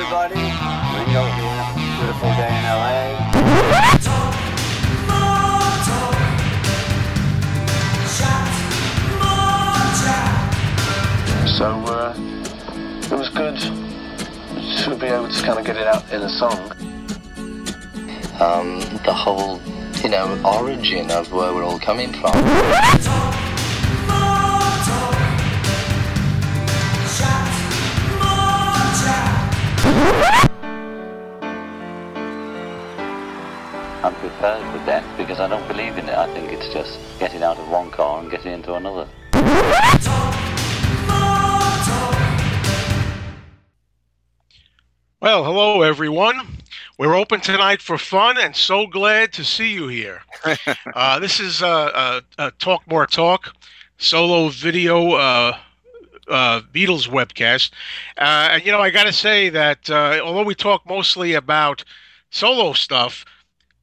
and love, everybody. Ringo here. Beautiful day in LA. So uh, it was good to be able to kind of get it out in a song. um, the whole, you know, origin of where we're all coming from. I'm prepared for death because I don't believe in it. I think it's just getting out of one car and getting into another. Well, hello everyone. We're open tonight for fun, and so glad to see you here. uh, this is uh, uh, uh, Talk More Talk, solo video uh, uh, Beatles webcast. Uh, and you know, I got to say that uh, although we talk mostly about solo stuff,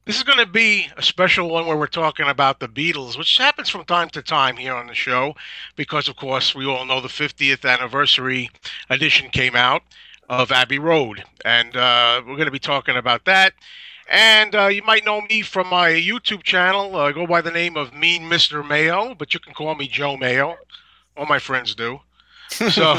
this is going to be a special one where we're talking about the Beatles, which happens from time to time here on the show, because of course we all know the 50th anniversary edition came out of Abbey Road, and uh, we're going to be talking about that. And uh, you might know me from my YouTube channel. I go by the name of Mean Mr. Mayo, but you can call me Joe Mayo. All my friends do. So,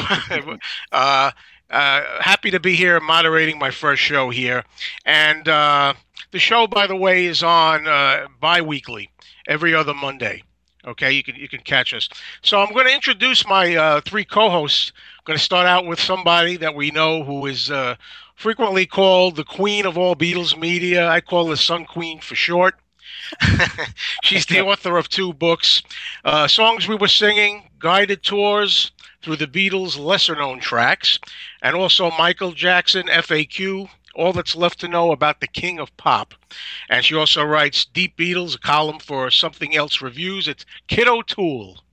uh, uh, happy to be here moderating my first show here. And uh, the show, by the way, is on uh, bi-weekly, every other Monday. Okay, you can you can catch us. So I'm going to introduce my uh, three co-hosts. I'm going to start out with somebody that we know who is uh, frequently called the queen of all Beatles media. I call her Sun Queen for short. She's the author of two books, uh, Songs We Were Singing, Guided Tours Through the Beatles' Lesser Known Tracks, and also Michael Jackson, FAQ, All That's Left to Know About the King of Pop. And she also writes Deep Beatles, a column for Something Else Reviews. It's Kit O'Toole.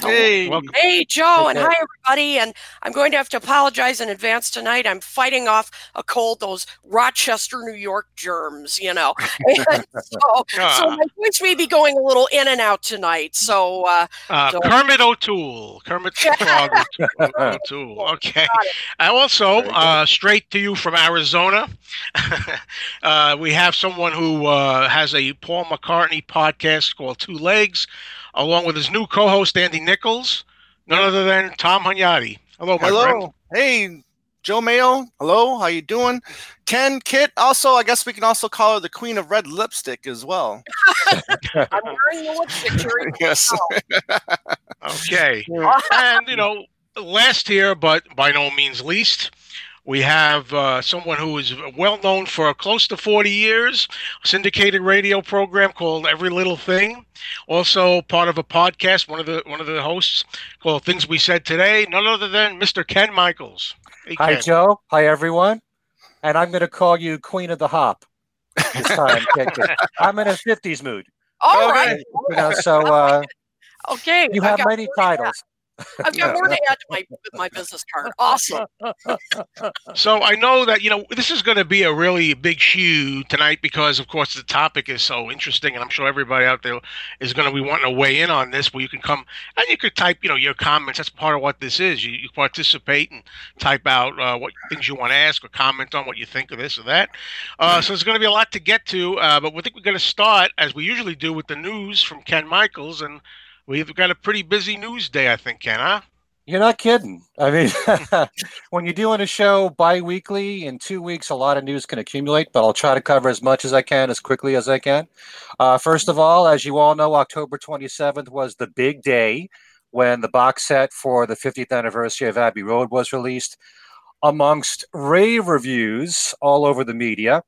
Hey. Welcome. Hey, Joe, and hi, everybody. And I'm going to have to apologize in advance tonight. I'm fighting off a cold, those Rochester, New York germs, you know. And so, so Ah. my voice may be going a little in and out tonight. So, uh, Uh, So- Kermit O'Toole. Kermit the Frog O'Toole. Okay. And also, uh, straight to you from Arizona, uh, we have someone who uh, has a Paul McCartney podcast called Two Legs, along with his new co host, Andy Nichols, none other than Tom Hunyadi. Hello, my friend. Hello. Hey, Joe Mayo. Hello. How you doing? Ken Kit. Also, I guess we can also call her the queen of red lipstick as well. I'm wearing the lipstick. Yes. Okay. and, you know, last here, but by no means least, we have uh, someone who is well known for close to 40 years, a syndicated radio program called Every Little Thing. Also part of a podcast, one of the one of the hosts called Things We Said Today, none other than Mr. Ken Michaels. Hey, Hi, Ken. Joe. Hi, everyone. And I'm going to call you Queen of the Hop this time. I'm in a 50s mood. All Okay. right. You know, so uh, Okay. you I've many more to add. titles. I've got more to add to my, my business card. Awesome. So I know that you know this is going to be a really big shoe tonight because, of course, the topic is so interesting, and I'm sure everybody out there is going to be wanting to weigh in on this. Where you can come and you could type, you know, your comments. That's part of what this is. You, you participate and type out uh, what things you want to ask or comment on what you think of this or that. Uh, so there's going to be a lot to get to, uh, but we think we're going to start as we usually do with the news from Ken Michaels, and we've got a pretty busy news day, I think, Ken. Huh? You're not kidding. I mean, when you're doing a show bi weekly, in two weeks, a lot of news can accumulate, but I'll try to cover as much as I can, as quickly as I can. Uh, first of all, as you all know, October 27th was the big day when the box set for the 50th anniversary of Abbey Road was released, amongst rave reviews all over the media,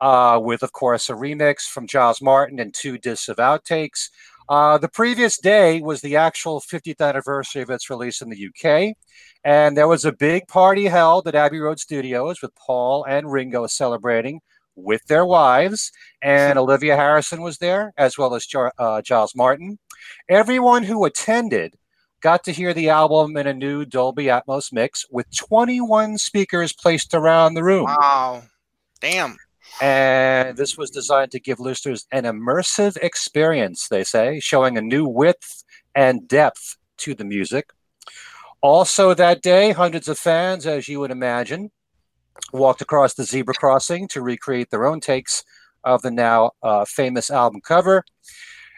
uh, with, of course, a remix from Giles Martin and two discs of outtakes. Uh, the previous day was the actual 50th anniversary of its release in the UK, and there was a big party held at Abbey Road Studios with Paul and Ringo celebrating with their wives, and Olivia Harrison was there, as well as uh, Giles Martin. Everyone who attended got to hear the album in a new Dolby Atmos mix with 21 speakers placed around the room. Wow. Damn. And this was designed to give listeners an immersive experience, they say, showing a new width and depth to the music. Also, that day, hundreds of fans, as you would imagine, walked across the zebra crossing to recreate their own takes of the now uh, famous album cover.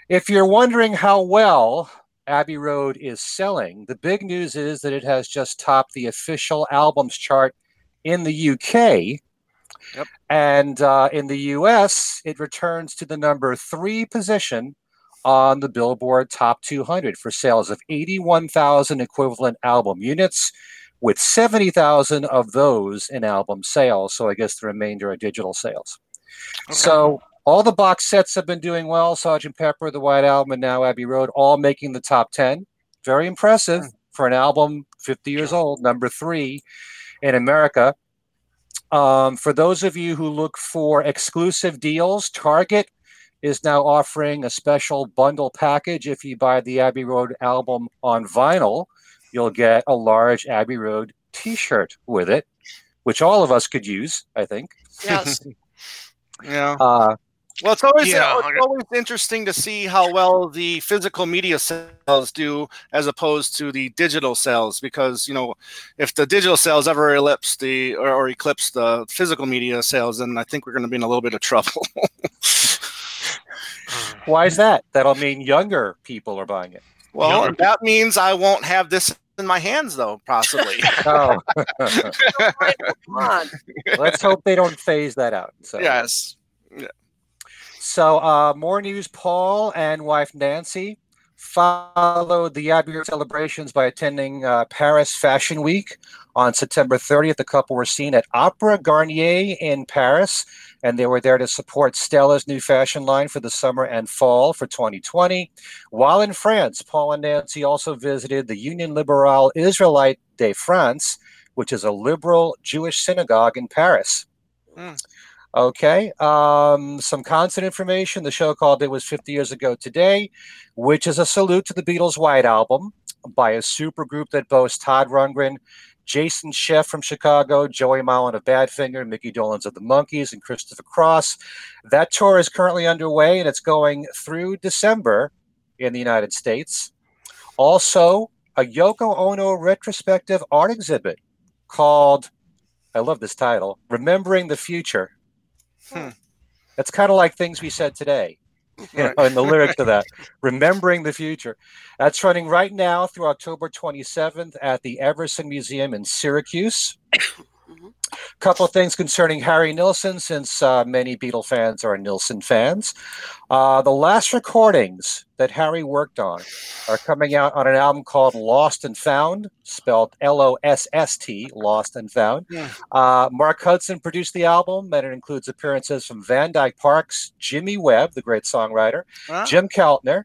If you're wondering how well Abbey Road is selling, the big news is that it has just topped the official albums chart in the UK. Yep. And uh, in the US, it returns to the number three position on the Billboard Top 200 for sales of 81,000 equivalent album units, with 70,000 of those in album sales. So I guess the remainder are digital sales. So all the box sets have been doing well. Sergeant Pepper, The White Album, and now Abbey Road, all making the top 10. Very impressive for an album 50 years old, number three in America. Um, for those of you who look for exclusive deals, Target is now offering a special bundle package. If you buy the Abbey Road album on vinyl, you'll get a large Abbey Road t shirt with it, which all of us could use, I think. Yes. Yeah. Uh, Well, it's always Yeah, it's always interesting to see how well the physical media sales do as opposed to the digital sales because you know if the digital sales ever eclipse the or, or eclipse the physical media sales, then I think we're going to be in a little bit of trouble. why is that? That'll mean younger people are buying it. well, Younger. that means I won't have this in my hands though, possibly. Oh, Come on. let's hope they don't phase that out. So. yes. So, uh, more news Paul and wife Nancy followed the Road celebrations by attending uh, Paris Fashion Week on September 30th. The couple were seen at Opera Garnier in Paris, and they were there to support Stella's new fashion line for the summer and fall for 2020. While in France, Paul and Nancy also visited the Union Liberale Israelite de France, which is a liberal Jewish synagogue in Paris. Hmm. Okay. Um, some concert information. The show called It Was 50 Years Ago Today, which is a salute to the Beatles' White Album by a super group that boasts Todd Rundgren, Jason Scheff from Chicago, Joey Molland of Badfinger, Mickey Dolenz of the Monkees, and Christopher Cross. That tour is currently underway and it's going through December in the United States. Also, a Yoko Ono retrospective art exhibit called, I love this title, Remembering the Future. Hmm. It's kind of like things we said today, you know, in the lyrics to that. Remembering the future. That's running right now through October 27th at the Everson Museum in Syracuse. Mhm. Couple of things concerning Harry Nilsson, since uh, many Beatle fans are Nilsson fans. Uh, the last recordings that Harry worked on are coming out on an album called Lost and Found, spelled L O S S T, Lost and Found. Yeah. Uh, Mark Hudson produced the album, and it includes appearances from Van Dyke Parks, Jimmy Webb, the great songwriter, Ah. Jim Keltner,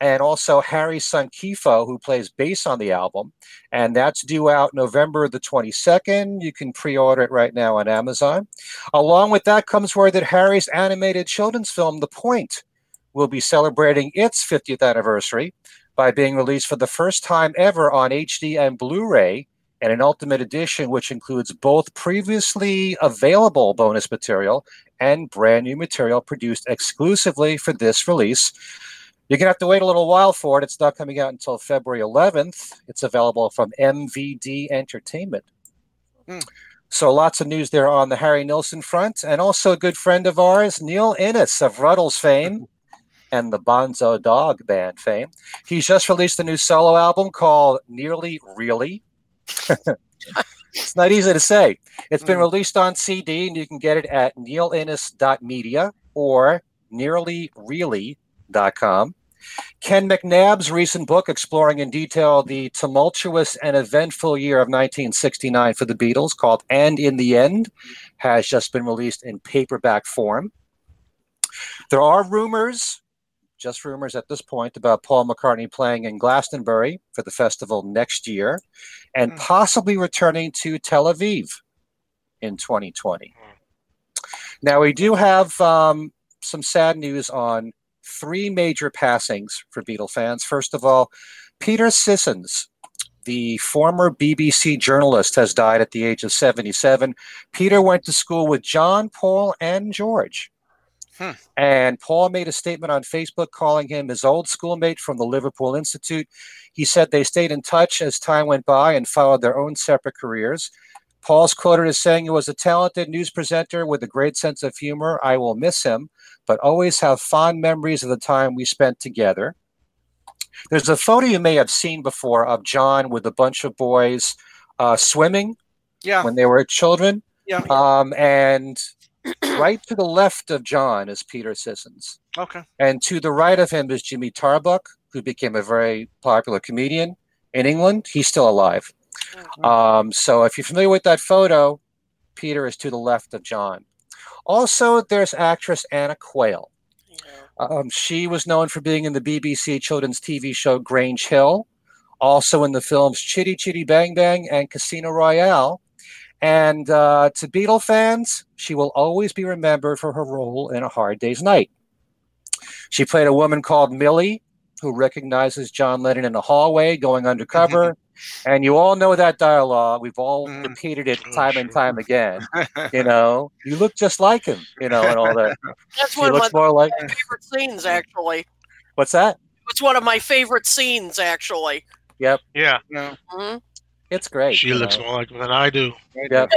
and also Harry's son Kiefo, who plays bass on the album. And that's due out November the 22nd. You can pre order it right now on Amazon. Along with that comes word that Harry's animated children's film, The Point, will be celebrating its 50th anniversary by being released for the first time ever on HD and Blu ray and an ultimate edition, which includes both previously available bonus material and brand new material produced exclusively for this release. You're going to have to wait a little while for it. It's not coming out until February 11th. It's available from MVD Entertainment. Hmm. So lots of news there on the Harry Nilsson front. And also a good friend of ours, Neil Innes of Rutles fame and the Bonzo Dog Band fame. He's just released a new solo album called Nearly Really. it's not easy to say. It's been Mm. released on CD, and you can get it at neilinnes.media or nearlyreally.com. Ken McNab's recent book exploring in detail the tumultuous and eventful year of 1969 for the Beatles, called And in the End, has just been released in paperback form. There are rumors, just rumors at this point, about Paul McCartney playing in Glastonbury for the festival next year and Hmm. possibly returning to Tel Aviv in 2020. Now, we do have um, some sad news on three major passings for Beatle fans. First of all, Peter Sissons, the former BBC journalist, has died at the age of 77. Peter went to school with John, Paul, and George. Hmm. And Paul made a statement on Facebook calling him his old schoolmate from the Liverpool Institute. He said they stayed in touch as time went by and followed their own separate careers. Paul's quoted as saying he was a talented news presenter with a great sense of humor. I will miss him, but always have fond memories of the time we spent together. There's a photo you may have seen before of John with a bunch of boys uh, swimming Yeah. when they were children. Yeah. Um, and right to the left of John is Peter Sissons. Okay. And to the right of him is Jimmy Tarbuck, who became a very popular comedian in England. He's still alive. Um, so if you're familiar with that photo, Peter is to the left of John. Also, there's actress Anna Quayle. Um, she was known for being in the BBC children's TV show Grange Hill, also in the films Chitty Chitty Bang Bang and Casino Royale. And uh, to Beatle fans, she will always be remembered for her role in A Hard Day's Night. She played a woman called Millie, who recognizes John Lennon in a hallway going undercover. and you all know that dialogue. We've all repeated it time and time again. You know, you look just like him, you know, and all that. That's She one of my more like. favorite scenes, actually. What's that? It's one of my favorite scenes, actually. Yep. Yeah. Mhm. It's great. She looks know. more like him than I do. Yep.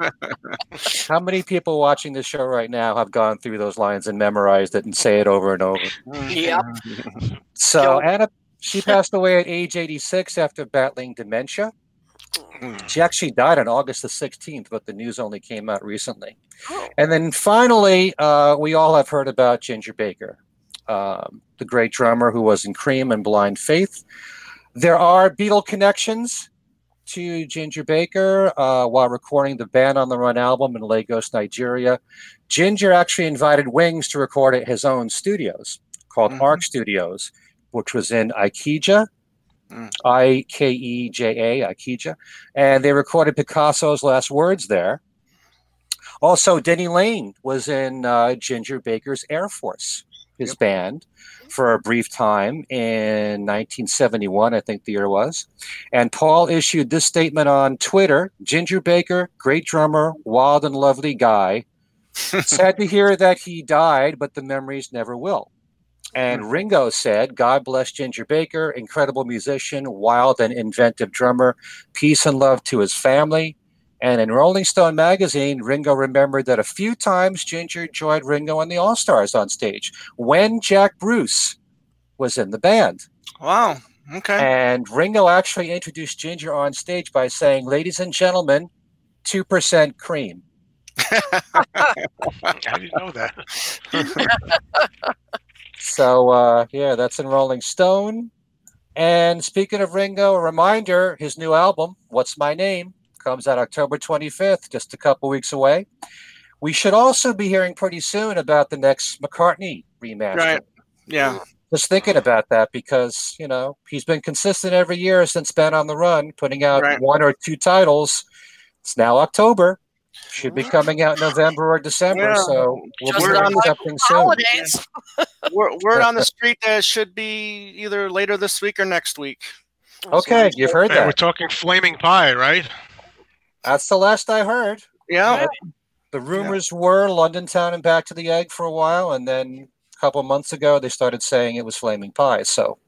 How many people watching this show right now have gone through those lines and memorized it and say it over and over? Yep. So Anna, she passed away at age 86 after battling dementia. She actually died on August the 16th, but the news only came out recently. And then finally, uh, we all have heard about Ginger Baker, um, the great drummer who was in Cream and Blind Faith. There are Beatle connections to Ginger Baker uh, while recording the Band on the Run album in Lagos, Nigeria. Ginger actually invited Wings to record at his own studios called Arc Studios, which was in Ikeja, I K E J A, Ikeja. And they recorded Picasso's last words there. Also, Denny Laine was in uh, Ginger Baker's Air Force, his band, for a brief time in 1971, I think the year was. And Paul issued this statement on Twitter Ginger Baker, great drummer, wild and lovely guy. Sad to hear that he died, but the memories never will. And hmm. Ringo said, God bless Ginger Baker, incredible musician, wild and inventive drummer, peace and love to his family. And in Rolling Stone magazine, Ringo remembered that a few times Ginger joined Ringo and the All Stars on stage when Jack Bruce was in the band. Wow. Okay. And Ringo actually introduced Ginger on stage by saying, Ladies and gentlemen, 2% cream. I didn't know that. So uh, yeah, that's in Rolling Stone. And speaking of Ringo, a reminder: his new album, "What's My Name," comes out October 25th, just a couple weeks away. We should also be hearing pretty soon about the next McCartney remaster. Right. Yeah. Just thinking about that because you know he's been consistent every year since Band on the Run, putting out Right. one or two titles. It's now October. Should be coming out November or December. Yeah. So we'll Just be in hearing something soon. Holidays. Word, word on the street that it should be either later this week or next week. Okay, you've heard that. we're talking flaming pie, right? That's the last I heard. Yeah. The rumors were London Town and Back to the Egg for a while, and then a couple months ago they started saying it was Flaming Pie. So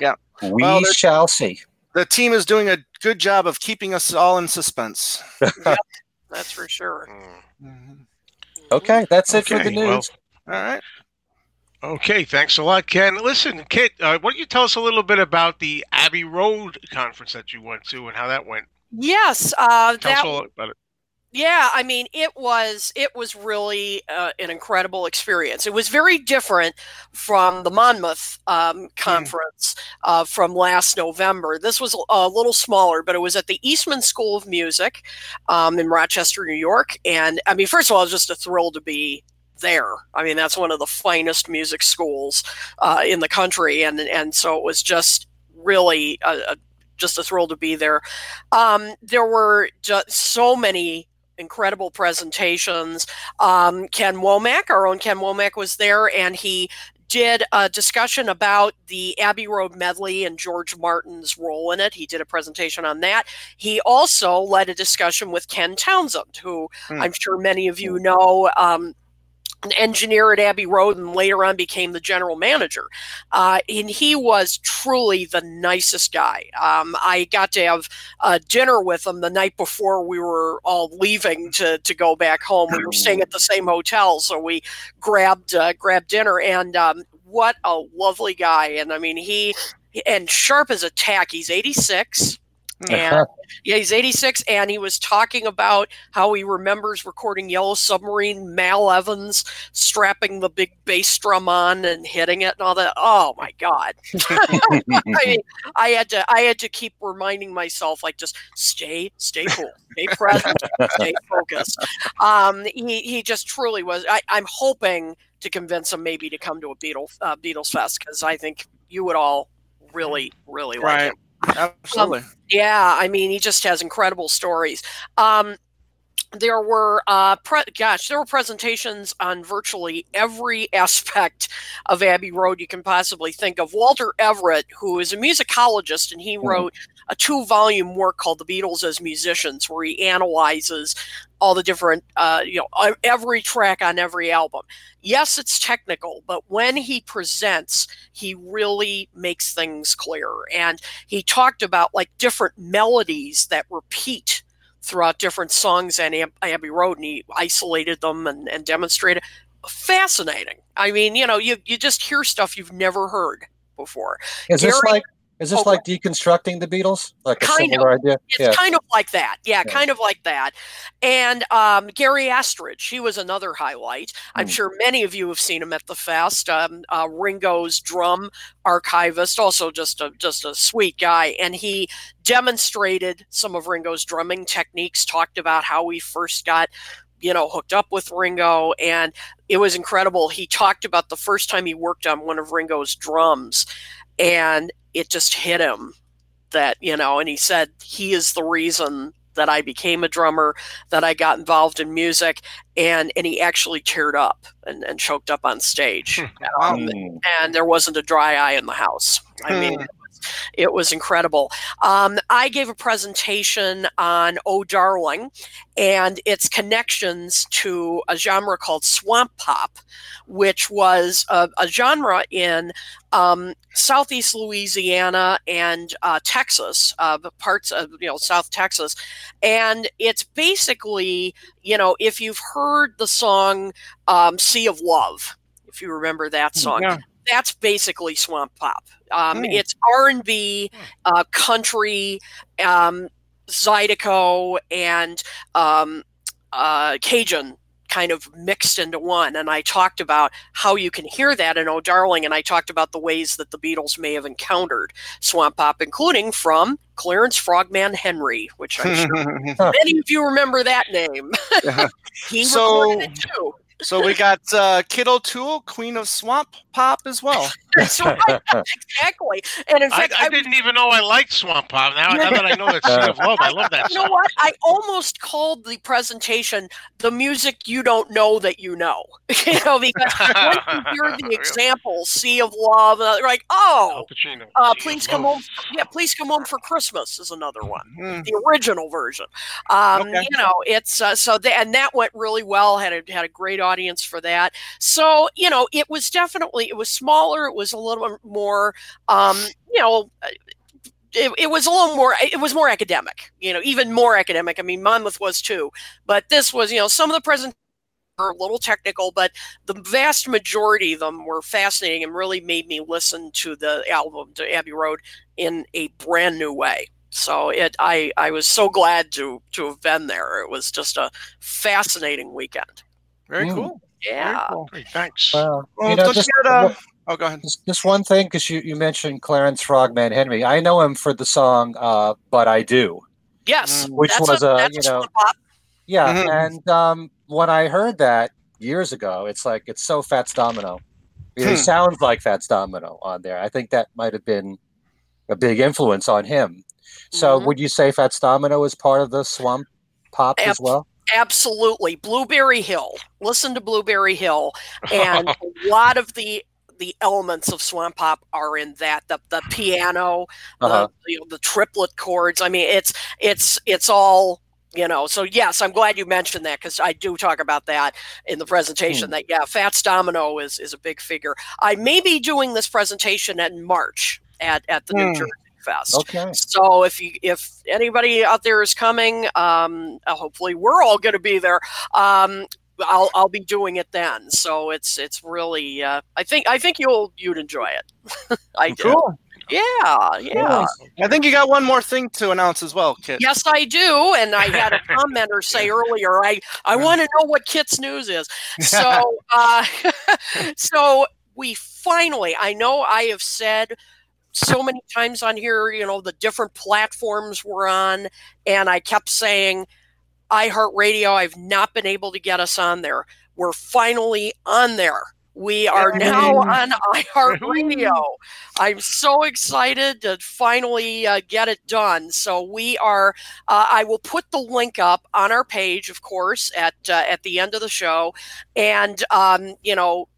Yeah. Mm. we Well, shall see. The team is doing a good job of keeping us all in suspense. That's for sure. Mm. Mm-hmm. Okay, that's it for the Okay, well, news. All right. Okay, thanks a lot, Ken. Listen, Kit, uh, why don't you tell us a little bit about the Abbey Road conference that you went to and how that went? Yes, uh, that. Yeah, I mean, it was it was really uh, an incredible experience. It was very different from the Monmouth um, conference uh, from last November. This was a little smaller, but it was at the Eastman School of Music um, in Rochester, New York. And I mean, first of all, it was just a thrill to be there. I mean, that's one of the finest music schools uh, in the country, and and so it was just really a, a, just a thrill to be there. Um, there were just so many incredible presentations. Um, Ken Womack, our own Ken Womack, was there, and he did a discussion about the Abbey Road medley and George Martin's role in it. He did a presentation on that. He also led a discussion with Ken Townsend, who Hmm. I'm sure many of you know. Um, an engineer at Abbey Road and later on became the general manager. Uh, and he was truly the nicest guy. Um, I got to have uh, dinner with him the night before we were all leaving to, to go back home. We were staying at the same hotel, so we grabbed uh, grabbed dinner. And um, what a lovely guy! And I mean, he and sharp as a tack. He's 86 and yeah, he's 86, and he was talking about how he remembers recording Yellow Submarine, Mal Evans strapping the big bass drum on and hitting it and all that. Oh my god! I, mean, I had to I had to keep reminding myself like just stay stay cool, stay present, stay focused. Um, he he just truly was. I, I'm hoping to convince him maybe to come to a Beatles uh, Beatles Fest because I think you would all really really like Right. him. Absolutely. Um, yeah, I mean, he just has incredible stories. Um, there were, uh, pre- gosh, there were presentations on virtually every aspect of Abbey Road you can possibly think of. Walter Everett, who is a musicologist, and he wrote a two-volume work called "The Beatles as Musicians," where he analyzes all the different, uh, you know, every track on every album. Yes, it's technical, but when he presents, he really makes things clear. And he talked about like different melodies that repeat throughout different songs and Ab- Abbey Road, and he isolated them and, and demonstrated. Fascinating. I mean, you know, you, you just hear stuff you've never heard before. Is this like is this Oh, like deconstructing the Beatles? Like a Kind of. similar idea? It's kind of like that. Yeah, Yeah. kind of like that. And um, Gary Astridge, he was another highlight. I'm Hmm. sure many of you have seen him at the fest. Um, uh, Ringo's drum archivist, also just a just a sweet guy, and he demonstrated some of Ringo's drumming techniques. Talked about how he first got you know hooked up with Ringo, and it was incredible. He talked about the first time he worked on one of Ringo's drums, and it just hit him that you know and he said he is the reason that i became a drummer that i got involved in music and and he actually teared up and, and choked up on stage um, Mm. and there wasn't a dry eye in the house i mean Hmm. It was, incredible. Um, i gave a presentation on oh darling and its connections to a genre called swamp pop which was a, a genre in um, southeast Louisiana and uh, Texas, uh, parts of you know South Texas, and it's basically you know if you've heard the song um, "Sea of Love," if you remember that song, Yeah. That's basically swamp pop. Um, Hmm. It's R and B, uh, country, um, Zydeco, and um, uh, Cajun kind of mixed into one. And I talked about how you can hear that in Oh Darling, and I talked about the ways that the Beatles may have encountered swamp pop, including from Clarence Frogman Henry, which I'm sure many of you remember that name. he So- recorded it too. so we got uh, Kit O'Toole, Queen of Swamp Pop as well. That's right, exactly. And in I, fact, I didn't even know I liked Swamp Pop. Now, now that I know that Sea of Love, I love that you know what? I almost called the presentation "the music you don't know that you know." you know, because once you hear the examples, "Sea of Love," uh, you're like, Al "Oh, Pacino. uh, please come Love. home." Yeah, please come home for Christmas is another one. Hmm. The original version, um, Okay. you know, it's uh, so th- and that went really well. Had a had a great audience for that. So you know, it was definitely it was smaller. It was a little more, um, you know, it, it was a little more it was more academic you know even more academic i mean monmouth was too but this was you know some of the present were a little technical but the vast majority of them were fascinating and really made me listen to the album to abbey road in a brand new way so it i i was so glad to to have been there it was just a fascinating weekend Very Hmm. cool. Very yeah cool. Thanks. Well, Well, you know, just, get, uh, oh, go ahead. just, just one thing, because you, you mentioned Clarence Frogman Henry. I know him for the song uh, "But I Do." yes Mm. Which that's was a, that's you know- swamp pop. Yeah, Mhm. and um, when I heard that years ago, it's like it's so Fats Domino. It Hmm. sounds like Fats Domino on there. I think that might have been a big influence on him. So, Mhm. would you say Fats Domino is part of the Swamp Pop as well? Absolutely blueberry hill listen to blueberry hill and a lot of the the elements of swamp pop are in that the, the piano Uh-huh. the, you know, the triplet chords i mean it's it's it's all you know so yes i'm glad you mentioned that because i do talk about that in the presentation Hmm. that yeah fats domino is is a big figure i may be doing this presentation in march at at the new Hmm. jersey fest Okay. so if you if anybody out there is coming um uh, hopefully we're all going to be there um I'll, I'll be doing it then, so it's it's really uh, I think I think you'll you'd enjoy it. I do. Cool. Yeah, yeah. I think you got one more thing to announce as well, Kit. Yes, I do. And I had a commenter say earlier, I, I want to know what Kit's news is. So, uh, so we finally, I know I have said so many times on here, you know, the different platforms we're on, and I kept saying, iHeartRadio, I've not been able to get us on there. We're finally on there. We are now on iHeartRadio. I'm so excited to finally uh, get it done. So we are. Uh, I will put the link up on our page, of course, at uh, at the end of the show, and um, you know.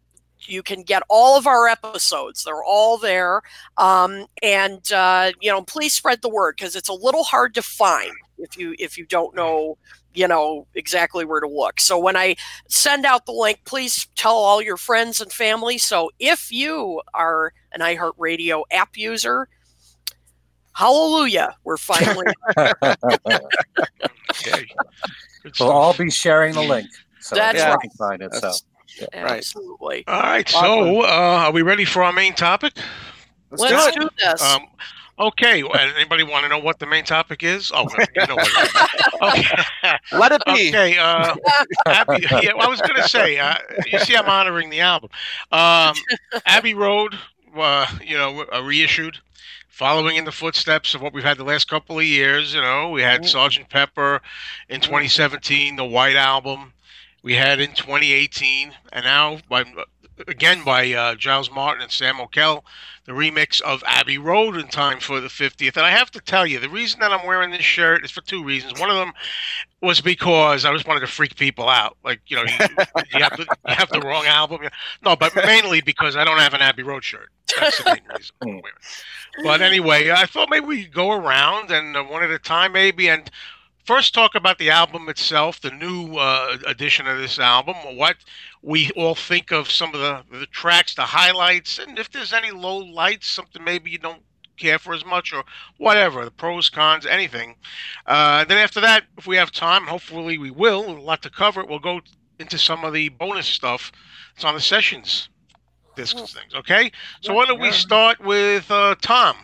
You can get all of our episodes; they're all there. Um, and uh, you know, please spread the word because it's a little hard to find if you if you don't know you know exactly where to look. So when I send out the link, please tell all your friends and family. So if you are an iHeartRadio app user, hallelujah, we're finally Okay. Good We'll all be sharing the link. So That's everyone right. can find it. So That's- absolutely. All right. So, uh, are we ready for our main topic? Let's, Let's do do this. Um, okay. Anybody want to know what the main topic is? Oh, you know what it is. Okay. Let it be. Okay. Uh, Abbey, yeah, well, I was going to say, uh, you see, I'm honoring the album. Um, Abbey Road, uh, you know, uh, reissued, following in the footsteps of what we've had the last couple of years. You know, we had Sergeant Pepper in 2017, the White Album. We had in 2018, and now by again by uh, Giles Martin and Sam Okell, the remix of Abbey Road in time for the 50th. And I have to tell you, the reason that I'm wearing this shirt is for two reasons. One of them was because I just wanted to freak people out. Like, you know, you, you, have, the, you have the wrong album. No, but mainly because I don't have an Abbey Road shirt. That's the main reason I'm wearing. But anyway, I thought maybe we could go around and uh, one at a time, maybe. And first talk about the album itself, the new uh, edition of this album, what we all think of some of the, the tracks, the highlights, and if there's any low lights, something maybe you don't care for as much or whatever, the pros, cons, anything. Uh, then after that, if we have time, hopefully we will, a lot to cover, we'll go into some of the bonus stuff that's on the sessions discs things, okay? So why don't we start with uh, Tom?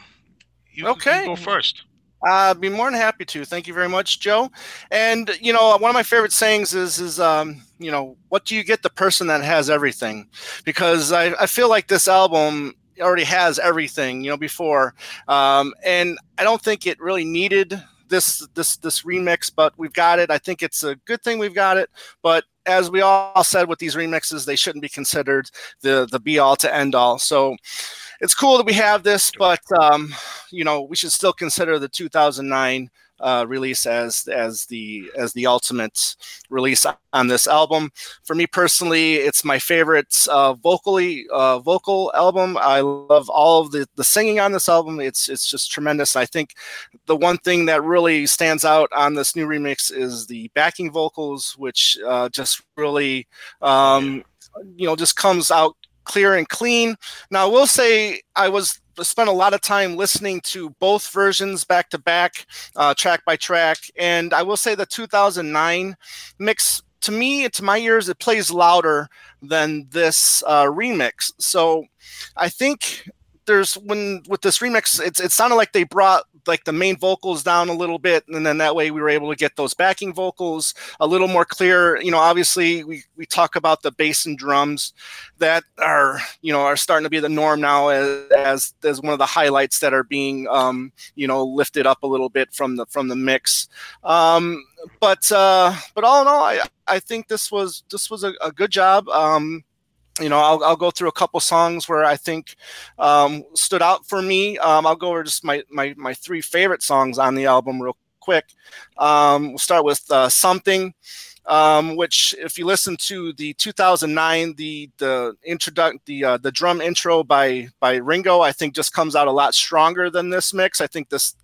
You, you Okay. go first. I'd be more than happy to. Thank you very much, Joe. And you know, one of my favorite sayings is, is um, you know, what do you get the person that has everything? Because I, I feel like this album already has everything, you know, before, um, and I don't think it really needed this this this remix, but we've got it. I think it's a good thing we've got it. But as we all said with these remixes, they shouldn't be considered the the be all to end all. So it's cool that we have this, but um, you know we should still consider the 2009 uh, release as as the as the ultimate release on this album. For me personally, it's my favorite uh, vocally uh, vocal album. I love all of the the singing on this album. It's it's just tremendous. I think the one thing that really stands out on this new remix is the backing vocals, which uh, just really um, you know just comes out clear and clean. Now, I will say I was spent a lot of time listening to both versions back to back, uh, track by track, and I will say the 2009 mix to me, to my ears, it plays louder than this uh, remix. So, I think there's when with this remix, it's it sounded like they brought like the main vocals down a little bit, and then that way we were able to get those backing vocals a little more clear. You know, obviously we we talk about the bass and drums that are you know are starting to be the norm now as as, as one of the highlights that are being um, you know lifted up a little bit from the from the mix. Um, but uh, but all in all, I I think this was this was a, a good job. Um, you know, I'll, I'll go through a couple songs where I think um, stood out for me. Um, I'll go over just my, my my three favorite songs on the album real quick. Um, we'll start with uh, something. Um, which, if you listen to the 2009, the the introduct the uh, the drum intro by by Ringo, I think just comes out a lot stronger than this mix. I think this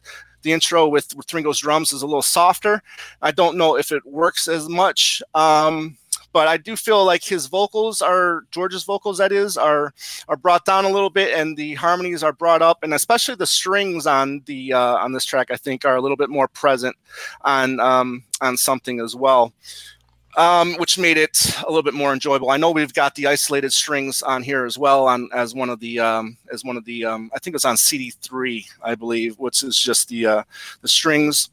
the intro with, with Ringo's drums is a little softer. I don't know if it works as much. Um, but I do feel like his vocals are George's vocals that is are are brought down a little bit and the harmonies are brought up and especially the strings on the uh, on this track I think are a little bit more present on um, on something as well. Um, which made it a little bit more enjoyable. I know we've got the isolated strings on here as well, on as one of the um, as one of the um, I think it's on CD three, I believe, which is just the uh, the strings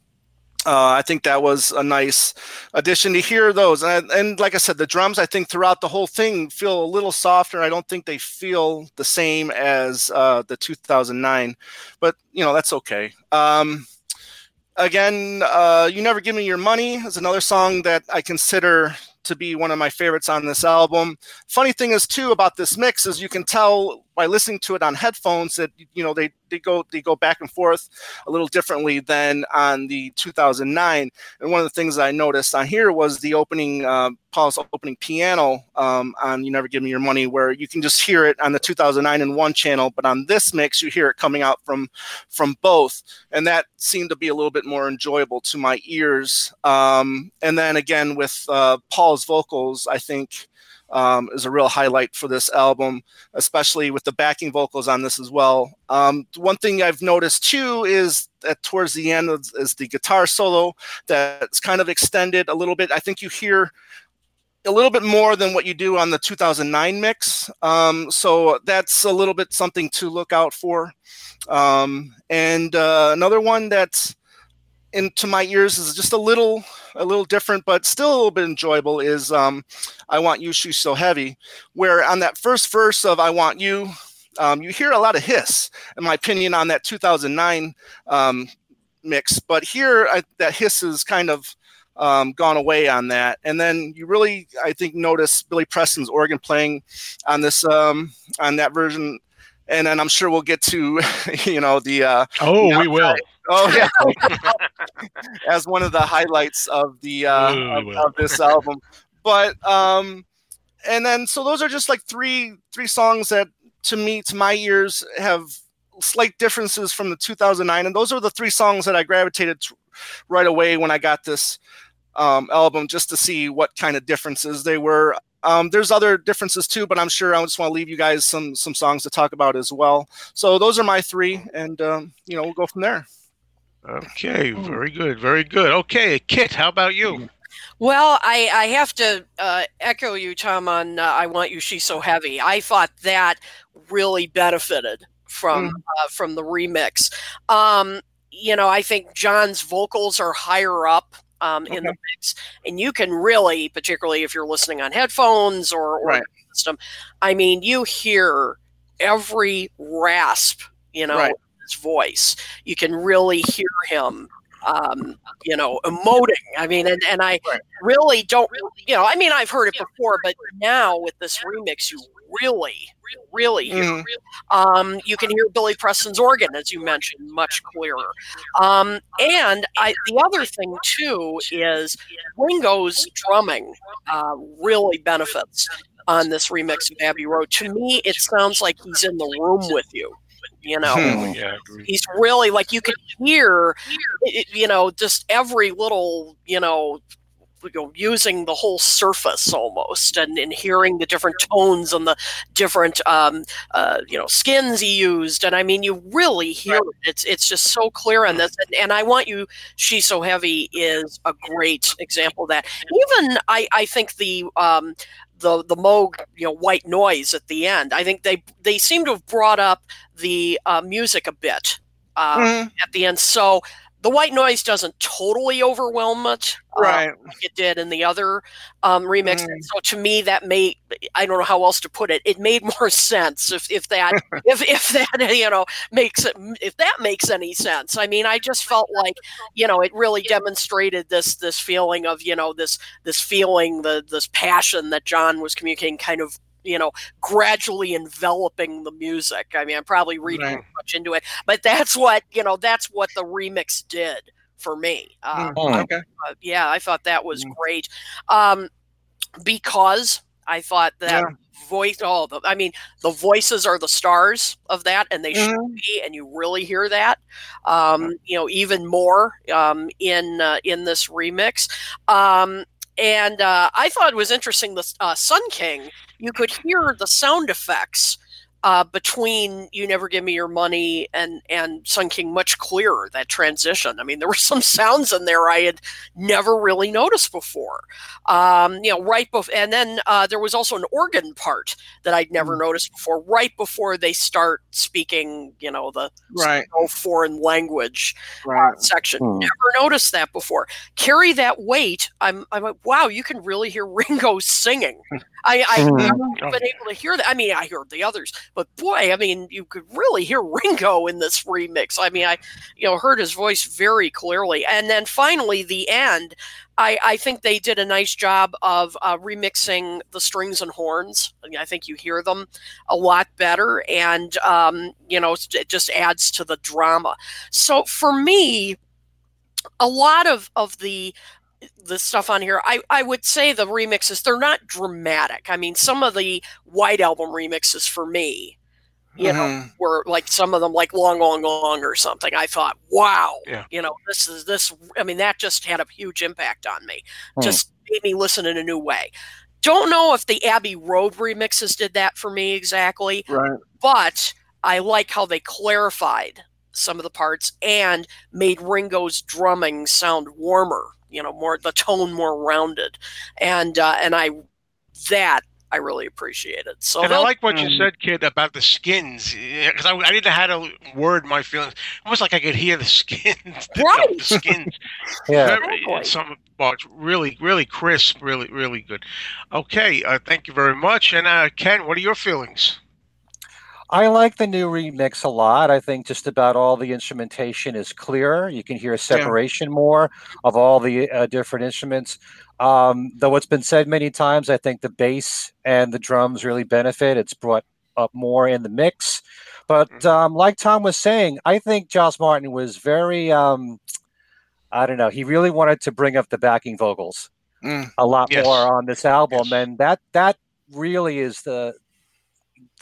uh, I think that was a nice addition to hear those. And, and like I said, the drums, I think throughout the whole thing feel a little softer. I don't think they feel the same as uh, the 2009, but you know, that's okay. Um, again, uh, You Never Give Me Your Money is another song that I consider to be one of my favorites on this album. Funny thing is too about this mix is you can tell by listening to it on headphones that you know they they go they go back and forth a little differently than on the 2009. And one of the things I noticed on here was the opening uh, Paul's opening piano um, on "You Never Give Me Your Money," where you can just hear it on the 2009 and one channel, but on this mix you hear it coming out from from both, and that seemed to be a little bit more enjoyable to my ears. Um, and then again with uh, Paul's vocals, I think um, is a real highlight for this album, especially with the backing vocals on this as well. Um, one thing I've noticed too is that towards the end is, is the guitar solo that's kind of extended a little bit. I think you hear a little bit more than what you do on the 2009 mix. Um, so that's a little bit something to look out for. Um, and uh, another one that's into my ears is just a little a little different but still a little bit enjoyable is um, i want you she's so heavy where on that first verse of i want you um, you hear a lot of hiss in my opinion on that 2009 um, mix but here I, that hiss is kind of um, gone away on that. And then you really i think notice billy preston's organ playing on this um, on that version. And then i'm sure we'll get to you know the uh, oh we will Oh yeah, as one of the highlights of the uh, of, of, this album. But um, and then so those are just like three three songs that to me to my ears have slight differences from the 2009, and those are the three songs that I gravitated to right away when I got this um, album just to see what kind of differences they were. Um, there's other differences too, but I'm sure I just want to leave you guys some some songs to talk about as well. So those are my three, and um, you know we'll go from there. Okay, very good, very good. Okay, Kit, how about you? Well, I, I have to uh, echo you, Tom, on uh, "I Want You, She's So Heavy." I thought that really benefited from mm. uh, from the remix. Um, you know, I think John's vocals are higher up um, okay. in the mix, and you can really, particularly if you're listening on headphones or, or right. system, I mean, you hear every rasp, you know, right his voice. You can really hear him um, you know, emoting. I mean, and, and I really don't, you know, I mean, I've heard it before, but now with this remix, you really, really hear. Mm. Um, you can hear Billy Preston's organ, as you mentioned, much clearer. Um, and I, the other thing too is Ringo's drumming uh, really benefits on this remix of Abbey Road. To me, it sounds like he's in the room with you you know? Hmm. yeah, he's really like you can hear you know just every little you know you know, using the whole surface almost and, and hearing the different tones and the different um, uh, you know skins he used. And i mean you really hear it. It's, it's just so clear on this. And, and i want you she's so heavy is a great example of that. Even i, I think the um, the the Moog you know white noise at the end. I think they they seem to have brought up the uh, music a bit uh, mm. at the end. So the white noise doesn't totally overwhelm it, uh, right? like it did in the other um, remix. Mm. So to me, that made I don't know how else to put it. It made more sense if, if that if if that you know makes it if that makes any sense. I mean, I just felt like you know it really demonstrated this this feeling of you know this this feeling the this passion that John was communicating kind of you know, gradually enveloping the music. I mean, I'm probably reading right. much into it, but that's what you know. That's what the remix did for me. Uh, oh, okay. Uh, yeah, I thought that was mm. great um, because I thought that voice, oh, the, I mean, the voices are the stars of that, and they should Mhm. be, and you really hear that, um, you know, even more um, in uh, in this remix. Um, and uh, I thought it was interesting. The uh, Sun King, you could hear the sound effects uh, between "You Never Give Me Your Money" and and Sun King much clearer. That transition. I mean, there were some sounds in there I had never really noticed before. Um, you know, right before, and then uh, there was also an organ part that I'd never noticed before. Right before they start speaking, you know, the Right. foreign language Right. section. Hmm. Never noticed that before. Carry that weight. I'm. I'm like, wow, you can really hear Ringo singing. I, I Hmm. never Oh. been able to hear that. I mean, I heard the others, but boy, I mean, you could really hear Ringo in this remix. I mean, I, you know, heard his voice very clearly. And then finally, the end. I, I think they did a nice job of uh, remixing the strings and horns. I, mean, I think you hear them a lot better, and um, you know, it just adds to the drama. So for me, a lot of of the the stuff on here, I, I would say the remixes, they're not dramatic. I mean, some of the White Album remixes for me, you know, Mhm. were like some of them like Long, Long, Long or something. I thought, wow, Yeah. you know, this is this. I mean, that just had a huge impact on me. Hmm. Just made me listen in a new way. Don't know if the Abbey Road remixes did that for me exactly, Right. but I like how they clarified some of the parts and made Ringo's drumming sound warmer. You know, more the tone more rounded, and uh, and I that I really appreciated. So And I like what you Mm. said, Kit, about the skins, because I, I didn't know how to word my feelings. Almost like I could hear the skins. the Right. skins. Yeah. Very- Exactly. some parts really, really crisp, really, really good. Okay, uh, thank you very much. And uh, Ken, what are your feelings? I like the new remix a lot. I think just about all the instrumentation is clearer. You can hear a separation more of all the uh, different instruments. Um, though it's been said many times, I think the bass and the drums really benefit. It's brought up more in the mix. But Mhm. um, like Tom was saying, I think Giles Martin was very, um, I don't know, he really wanted to bring up the backing vocals Mm. a lot Yes. more on this album, Yes. and that that really is the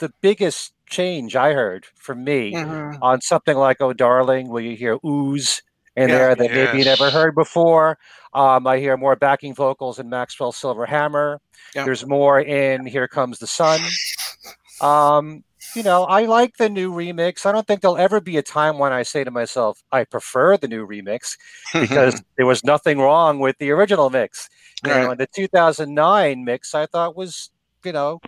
the biggest change I heard from me Mhm. on something like "Oh Darling," where you hear ooze in Yeah. there that maybe you never heard before. Um, I hear more backing vocals in Maxwell Silver Hammer. Yeah. There's more in "Here Comes the Sun." Um, you know, I like the new remix. I don't think there'll ever be a time when I say to myself, I prefer the new remix because there was nothing wrong with the original mix. You know, and the 2009 mix I thought was, you know,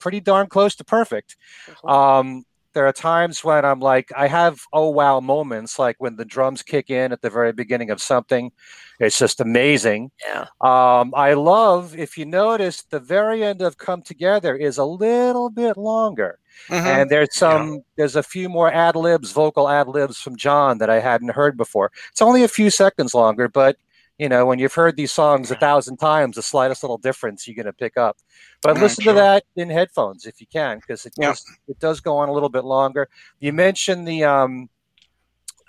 pretty darn close to perfect. Mhm. Um, there are times when I'm like, I have oh wow moments, like when the drums kick in at the very beginning of something. It's just amazing. yeah, Um, I love, if you notice, the very end of Come Together is a little bit longer. Mhm. And there's some, there's a few more ad libs, vocal ad libs from John that I hadn't heard before. It's only a few seconds longer, but you know, when you've heard these songs a thousand times, the slightest little difference you're going to pick up. But listen to that in headphones if you can, because it Yeah. just it does go on a little bit longer. You mentioned the um,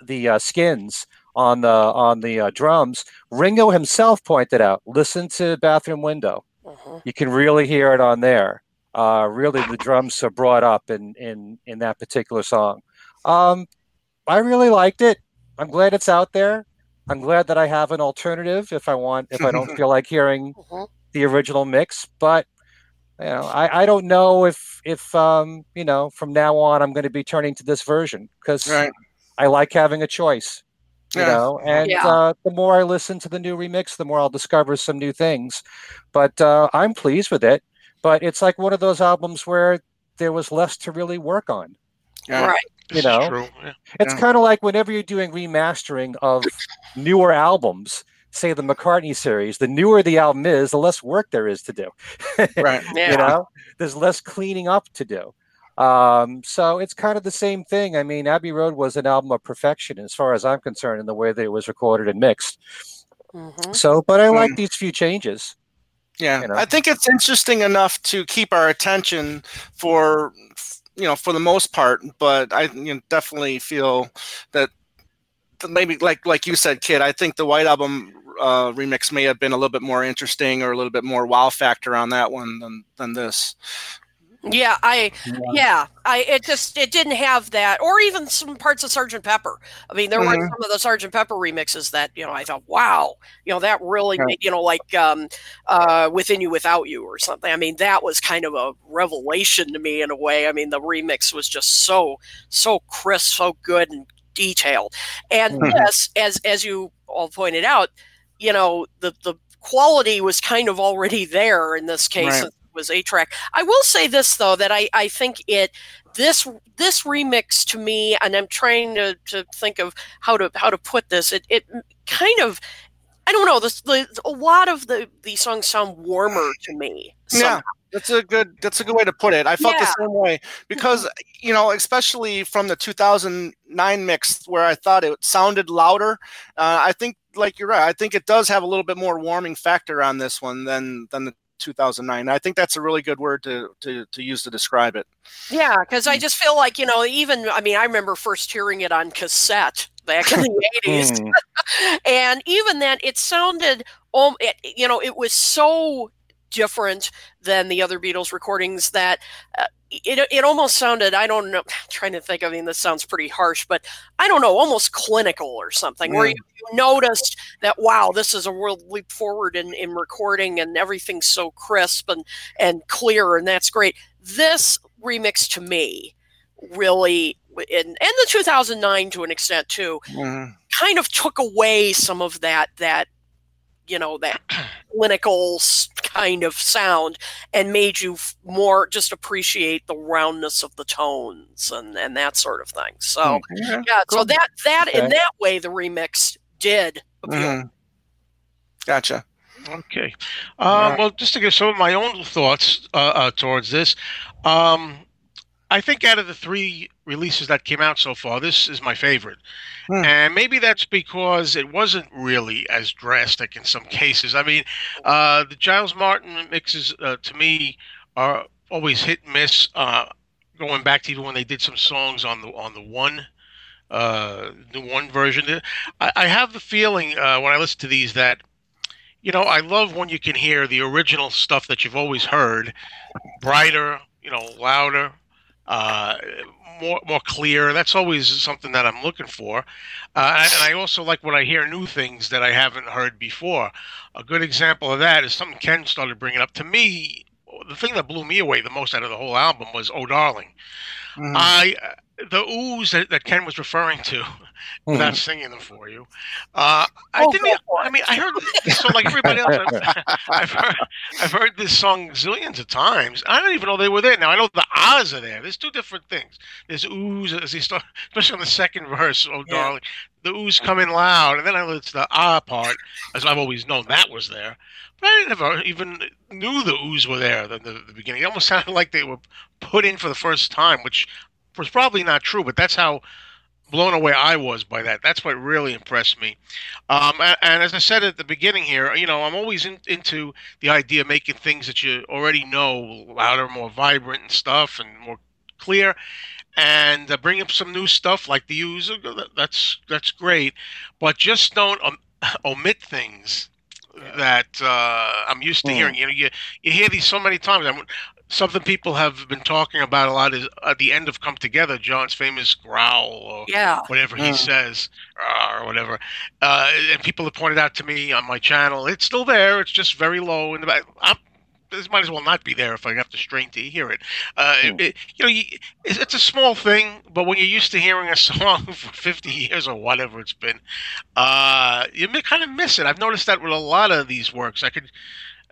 the uh, skins on the on the uh, drums. Ringo himself pointed out, listen to Bathroom Window. mhm. You can really hear it on there. Uh, really, the drums are brought up in in in that particular song. Um, I really liked it. I'm glad it's out there. I'm glad that I have an alternative if I want if I don't feel like hearing Mhm. the original mix. But you know, I, I don't know if if um, you know from now on I'm going to be turning to this version because Right. I like having a choice. You Yeah. know, and Yeah. uh, the more I listen to the new remix, the more I'll discover some new things. But uh, I'm pleased with it. But it's like one of those albums where there was less to really work on. Yeah. right. This You know, true. Yeah. It's Yeah. kind of like whenever you're doing remastering of newer albums, say the McCartney series, the newer the album is, the less work there is to do. Right. Yeah. You know, there's less cleaning up to do. Um, so it's kind of the same thing. I mean, Abbey Road was an album of perfection as far as I'm concerned in the way that it was recorded and mixed. Mhm. So, but I like Mm. these few changes. Yeah, you know? I think it's interesting enough to keep our attention for you know for the most part, but I you know, definitely feel that maybe like like you said, Kit. I think the White Album uh, remix may have been a little bit more interesting or a little bit more wow factor on that one than than this. Yeah, I yeah, I it just it didn't have that, or even some parts of Sergeant Pepper. I mean, there were Mhm. some of the Sergeant Pepper remixes that you know I thought, wow, you know that really, Yeah. made, you know, like um, uh, Within You, Without You, or something. I mean, that was kind of a revelation to me in a way. I mean, the remix was just so so crisp, so good and detailed. And Mhm. yes, as as you all pointed out, you know, the the quality was kind of already there in this case. Right. Was a track. I will say this though that I I think it this this remix to me, and I'm trying to to think of how to how to put this. It it kind of I don't know. This the, a lot of the the songs sound warmer to me. Yeah, that's a good that's a good way to put it. I felt Yeah. the same way because you know, especially from the 2009 mix where I thought it sounded louder. Uh, I think, like you're right. I think it does have a little bit more warming factor on this one than than the 2009. I think that's a really good word to to, to use to describe it. Yeah, because I just feel like you know, even I mean, I remember first hearing it on cassette back in the eighties, Hmm. and even then, it sounded, um, it, you know, it was so different than the other Beatles recordings that uh, it it almost sounded. I don't know. I'm trying to think. I mean, this sounds pretty harsh, but I don't know, almost clinical or something, where Mm. you, you noticed that wow, this is a world leap forward in in recording, and everything's so crisp and and clear, and that's great. This remix to me really and, and the 2009 to an extent too Mhm. kind of took away some of that that you know that clinical kind of sound and made you more just appreciate the roundness of the tones and and that sort of thing so Yeah, yeah so cool. that that in that way the remix did appeal. Mhm. Gotcha. Okay. Um, Right. well, just to give some of my own thoughts uh, uh, towards this, um, I think out of the three releases that came out so far, this is my favorite. Hmm. And maybe that's because it wasn't really as drastic in some cases. I mean, uh, the Giles Martin mixes, uh, to me, are always hit and miss. Uh, going back to even when they did some songs on the on the one, uh, the one version, I, I have the feeling uh, when I listen to these that you know, I love when you can hear the original stuff that you've always heard, brighter, you know, louder, uh, more more clear. That's always something that I'm looking for, uh, and, I also like when I hear new things that I haven't heard before. A good example of that is something Ken started bringing up. To me, the thing that blew me away the most out of the whole album was "Oh Darling." Mhm. I the ooze that, that Ken was referring to, without singing them for you. Uh, I Oh, didn't. go for I mean, I heard so like everybody else. I've, I've heard I've heard this song zillions of times. I don't even know they were there. Now I know the ahs are there. There's two different things. There's ooze as he start, especially on the second verse. Oh Yeah. darling, the ooze coming loud, and then I it's the ah part, as I've always known that was there. But I never even knew the ooze were there at the, the, the beginning. It almost sounded like they were put in for the first time, which was probably not true, but that's how blown away I was by that. That's what really impressed me. Um, and, and as I said at the beginning here, you know, I'm always in, into the idea of making things that you already know louder, more vibrant and stuff, and more clear. And uh, bring up some new stuff like the user. That's that's great, but just don't um, omit things that uh, I'm used to Hmm. hearing. You know, you you hear these so many times. I mean, something people have been talking about a lot is at the end of "Come Together," John's famous growl or yeah whatever he Mm. says uh, or whatever. Uh, and people have pointed out to me on my channel, it's still there. It's just very low in the back. I'm, this might as well not be there if I have to strain to hear it. Uh, it- it- you know, you, it's, it's a small thing, but when you're used to hearing a song for 50 years or whatever it's been, uh, you kind of miss it. I've noticed that with a lot of these works. I could,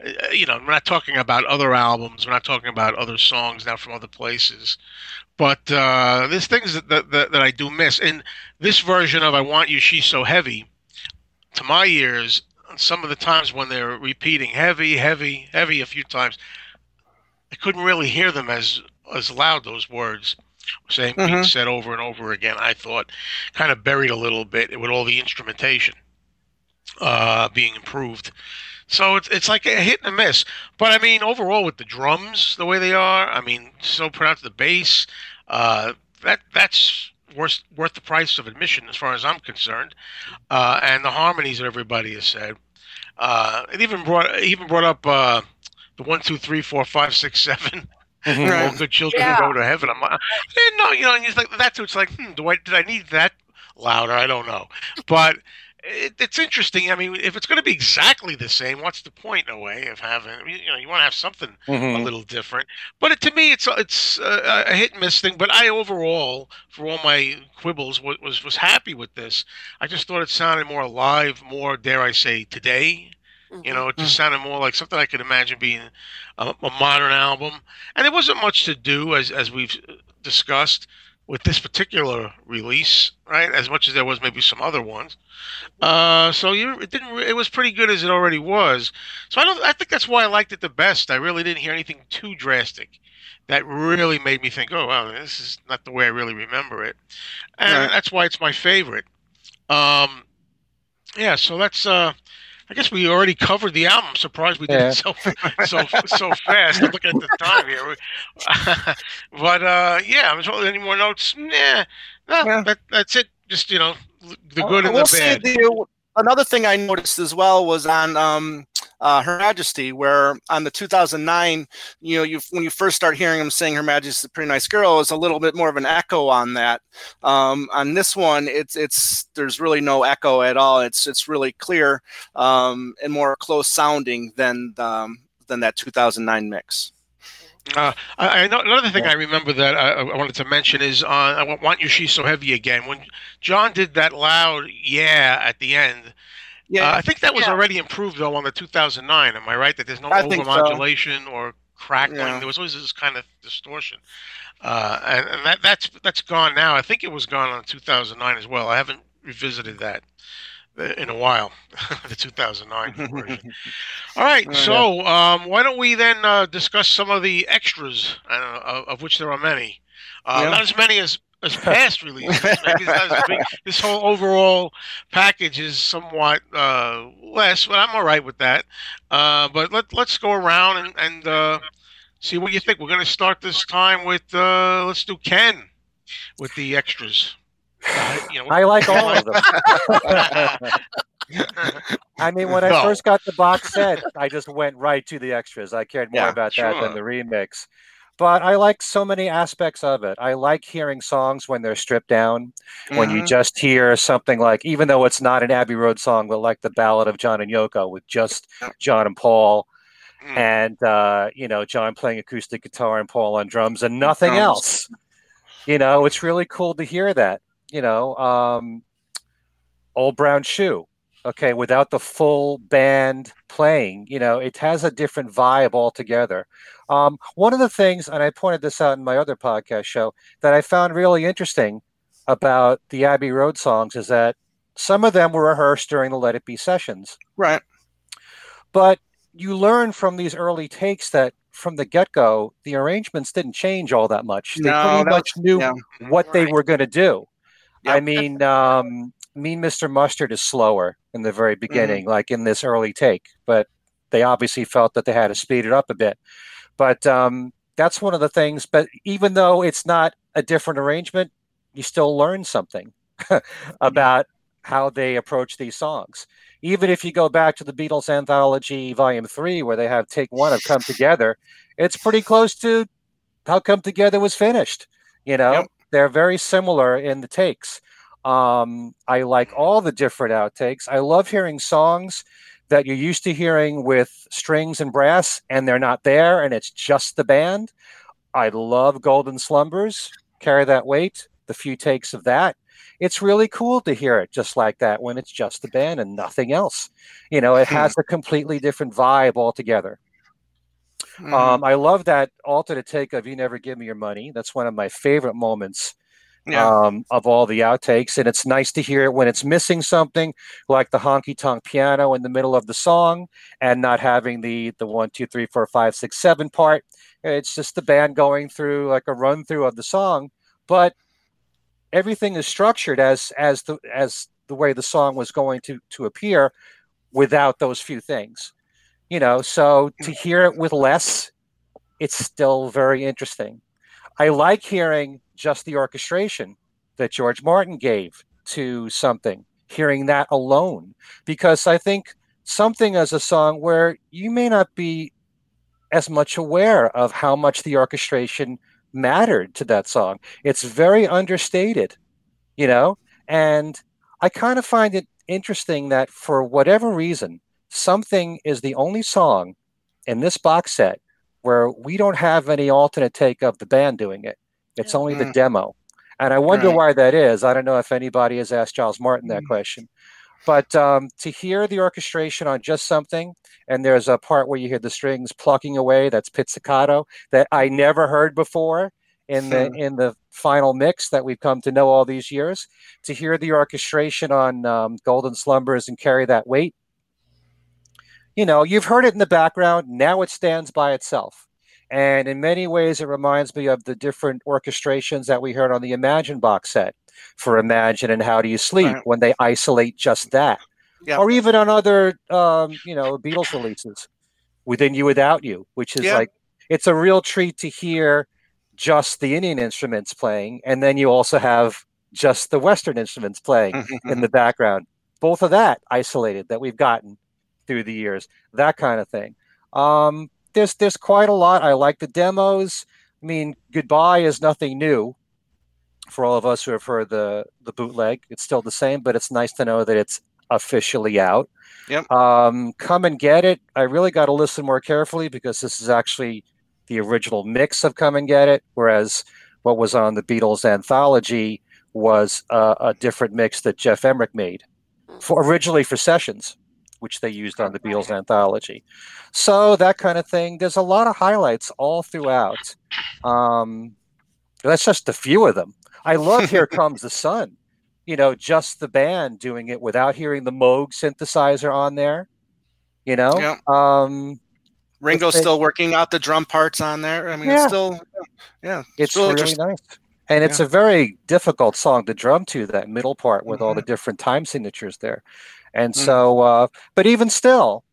uh, you know, we're not talking about other albums. We're not talking about other songs now from other places. But uh, there's things that, that, that, that I do miss. In this version of I Want You, She's So Heavy, to my ears, some of the times when they're repeating heavy, heavy, heavy a few times, I couldn't really hear them as as loud, those words saying being Mhm. said over and over again. I thought kind of buried a little bit with all the instrumentation uh, being improved. So it's it's like a hit and a miss. But I mean, overall, with the drums the way they are, I mean, so pronounced the bass, uh, that that's worth worth the price of admission as far as I'm concerned. Uh, and the harmonies that everybody has said. Uh, it even brought it even brought up uh, the one, two, three, four, five, six, seven. Right. All good children Yeah. go to heaven. I'm like, I didn't know, you know, and it's like that's it's like, hmm, do I did I need that louder? I don't know, but it, it's interesting. I mean, if it's going to be exactly the same, what's the point in a way of having? You know, you want to have something a Mhm. little different. But it, to me, it's it's a, a hit and miss thing. But I overall, for all my quibbles, was, was was happy with this. I just thought it sounded more alive, more dare I say today. You mm-hmm. know, it just mm. sounded more like something I could imagine being a, a modern album. And there wasn't much to do, as as we've uh, discussed, with this particular release, right? As much as there was maybe some other ones. Uh, so you, it didn't. It was pretty good as it already was. So I don't. I think that's why I liked it the best. I really didn't hear anything too drastic that really made me think, "Oh, wow, this is not the way I really remember it," and Right. that's why it's my favorite. Um, yeah. So that's. Uh, I guess we already covered the album. I'm surprised we did Yeah. it so so so fast. I'm looking at the time here. but uh, yeah, I'm any more notes? Nah, no, Yeah. that, that's it. Just you know, the good I and will the bad. the- another thing I noticed as well was on um, uh, Her Majesty, where on the 2009, you know, you when you first start hearing him saying Her Majesty's a pretty nice girl, is a little bit more of an echo on that. Um, on this one, it's it's there's really no echo at all. It's it's really clear um, and more close sounding than um, than that 2009 mix. Uh, I, I know another thing I remember that I, I wanted to mention is on I Want- Want You She's So Heavy Again. When John did that loud yeah at the end, Yeah, uh, I think that was Yeah. already improved though on the 2009. Am I right? That there's no I think so. overmodulation or crackling. Yeah. There was always this kind of distortion, uh, and, and that that's that's gone now. I think it was gone on 2009 as well. I haven't revisited that uh, in a while, the 2009 version. All right, Oh, so um, why don't we then uh, discuss some of the extras, uh, of, of which there are many. Uh, Yeah. Not as many as as past releases. Maybe not as big. This whole overall package is somewhat uh, less, but I'm all right with that. Uh, but let let's go around and, and uh, see what you think. We're going to start this time with uh, let's do Ken with the extras. Uh, you know, I like all of them. I mean, when I first got the box set, I just went right to the extras. I cared more Yeah, about that than the remix. But I like so many aspects of it. I like hearing songs when they're stripped down, when you Mhm. just hear something like, even though it's not an Abbey Road song, but like the Ballad of John and Yoko with just John and Paul, Mm. and uh, you know John playing acoustic guitar and Paul on drums and nothing drums. else. You know, it's really cool to hear that. You know, um, Old Brown Shoe. Okay, without the full band playing, you know, it has a different vibe altogether. Um, one of the things, and I pointed this out in my other podcast show, that I found really interesting about the Abbey Road songs is that some of them were rehearsed during the Let It Be sessions right. but you learn from these early takes that from the get-go the arrangements didn't change all that much they No, pretty that much knew yeah. what they were going to do i mean um, mean mr mustard is slower in the very beginning like in this early take but they obviously felt that they had to speed it up a bit but um, that's one of the things but even though it's not a different arrangement you still learn something about how they approach these songs even if you go back to the Beatles anthology volume three, where they have take one of Come Together, it's pretty close to how Come Together was finished. You know, Yep. they're very similar in the takes. Um, I like all the different outtakes. I love hearing songs that you're used to hearing with strings and brass, and they're not there, and it's just the band. I love Golden Slumbers, Carry That Weight, the few takes of that it's really cool to hear it just like that when it's just the band and nothing else. You know, it Hmm. has a completely different vibe altogether. Mhm. Um, I love that alternate take of "You Never Give Me Your Money." That's one of my favorite moments yeah. um, of all the outtakes, and it's nice to hear it when it's missing something, like the honky tonk piano in the middle of the song, and not having the the one, two, three, four, five, six, seven part. It's just the band going through like a run through of the song, but everything is structured as as the as the way the song was going to to appear without those few things you know so to hear it with less it's still very interesting i like hearing just the orchestration that george martin gave to something hearing that alone because i think something as a song where you may not be as much aware of how much the orchestration mattered to that song. It's very understated, you know? And I kind of find it interesting that for whatever reason, something is the only song in this box set where we don't have any alternate take of the band doing it. It's only the Mm. demo. And I wonder Right. why that is. I don't know if anybody has asked Giles Martin that question. But um, to hear the orchestration on just something, and there's a part where you hear the strings plucking away, that's pizzicato, that I never heard before in the in the final mix that we've come to know all these years. To hear the orchestration on um, Golden Slumbers and carry that weight, you know, you've heard it in the background. Now it stands by itself. And in many ways, it reminds me of the different orchestrations that we heard on the Imagine box set for Imagine and How Do You Sleep Right. when they isolate just that. Yeah. Or even on other, um, you know, Beatles releases, Within You Without You, which is Yeah. like, it's a real treat to hear just the Indian instruments playing. And then you also have just the Western instruments playing Mm-hmm. in the background. Both of that isolated that we've gotten through the years, that kind of thing. Um, there's there's quite a lot. I like the demos. I mean, goodbye is nothing new for all of us who have heard the the bootleg. It's still the same, but it's nice to know that it's officially out. Yep. Um, come and get it. I really got to listen more carefully because this is actually the original mix of Come and Get It, whereas what was on the Beatles anthology was uh, a different mix that Geoff Emerick made for originally for sessions, which they used on the Beatles anthology. So that kind of thing. There's a lot of highlights all throughout. Um, that's just a few of them. I love Here Comes the Sun. You know, just the band doing it without hearing the Moog synthesizer on there. You know, Yeah. um, Ringo's It's- still working out the drum parts on there. I mean, Yeah. it's still, yeah, it's really really nice. And it's a very difficult song to drum to that middle part with Mm-hmm. all the different time signatures there. And Mm. so, uh, but even still,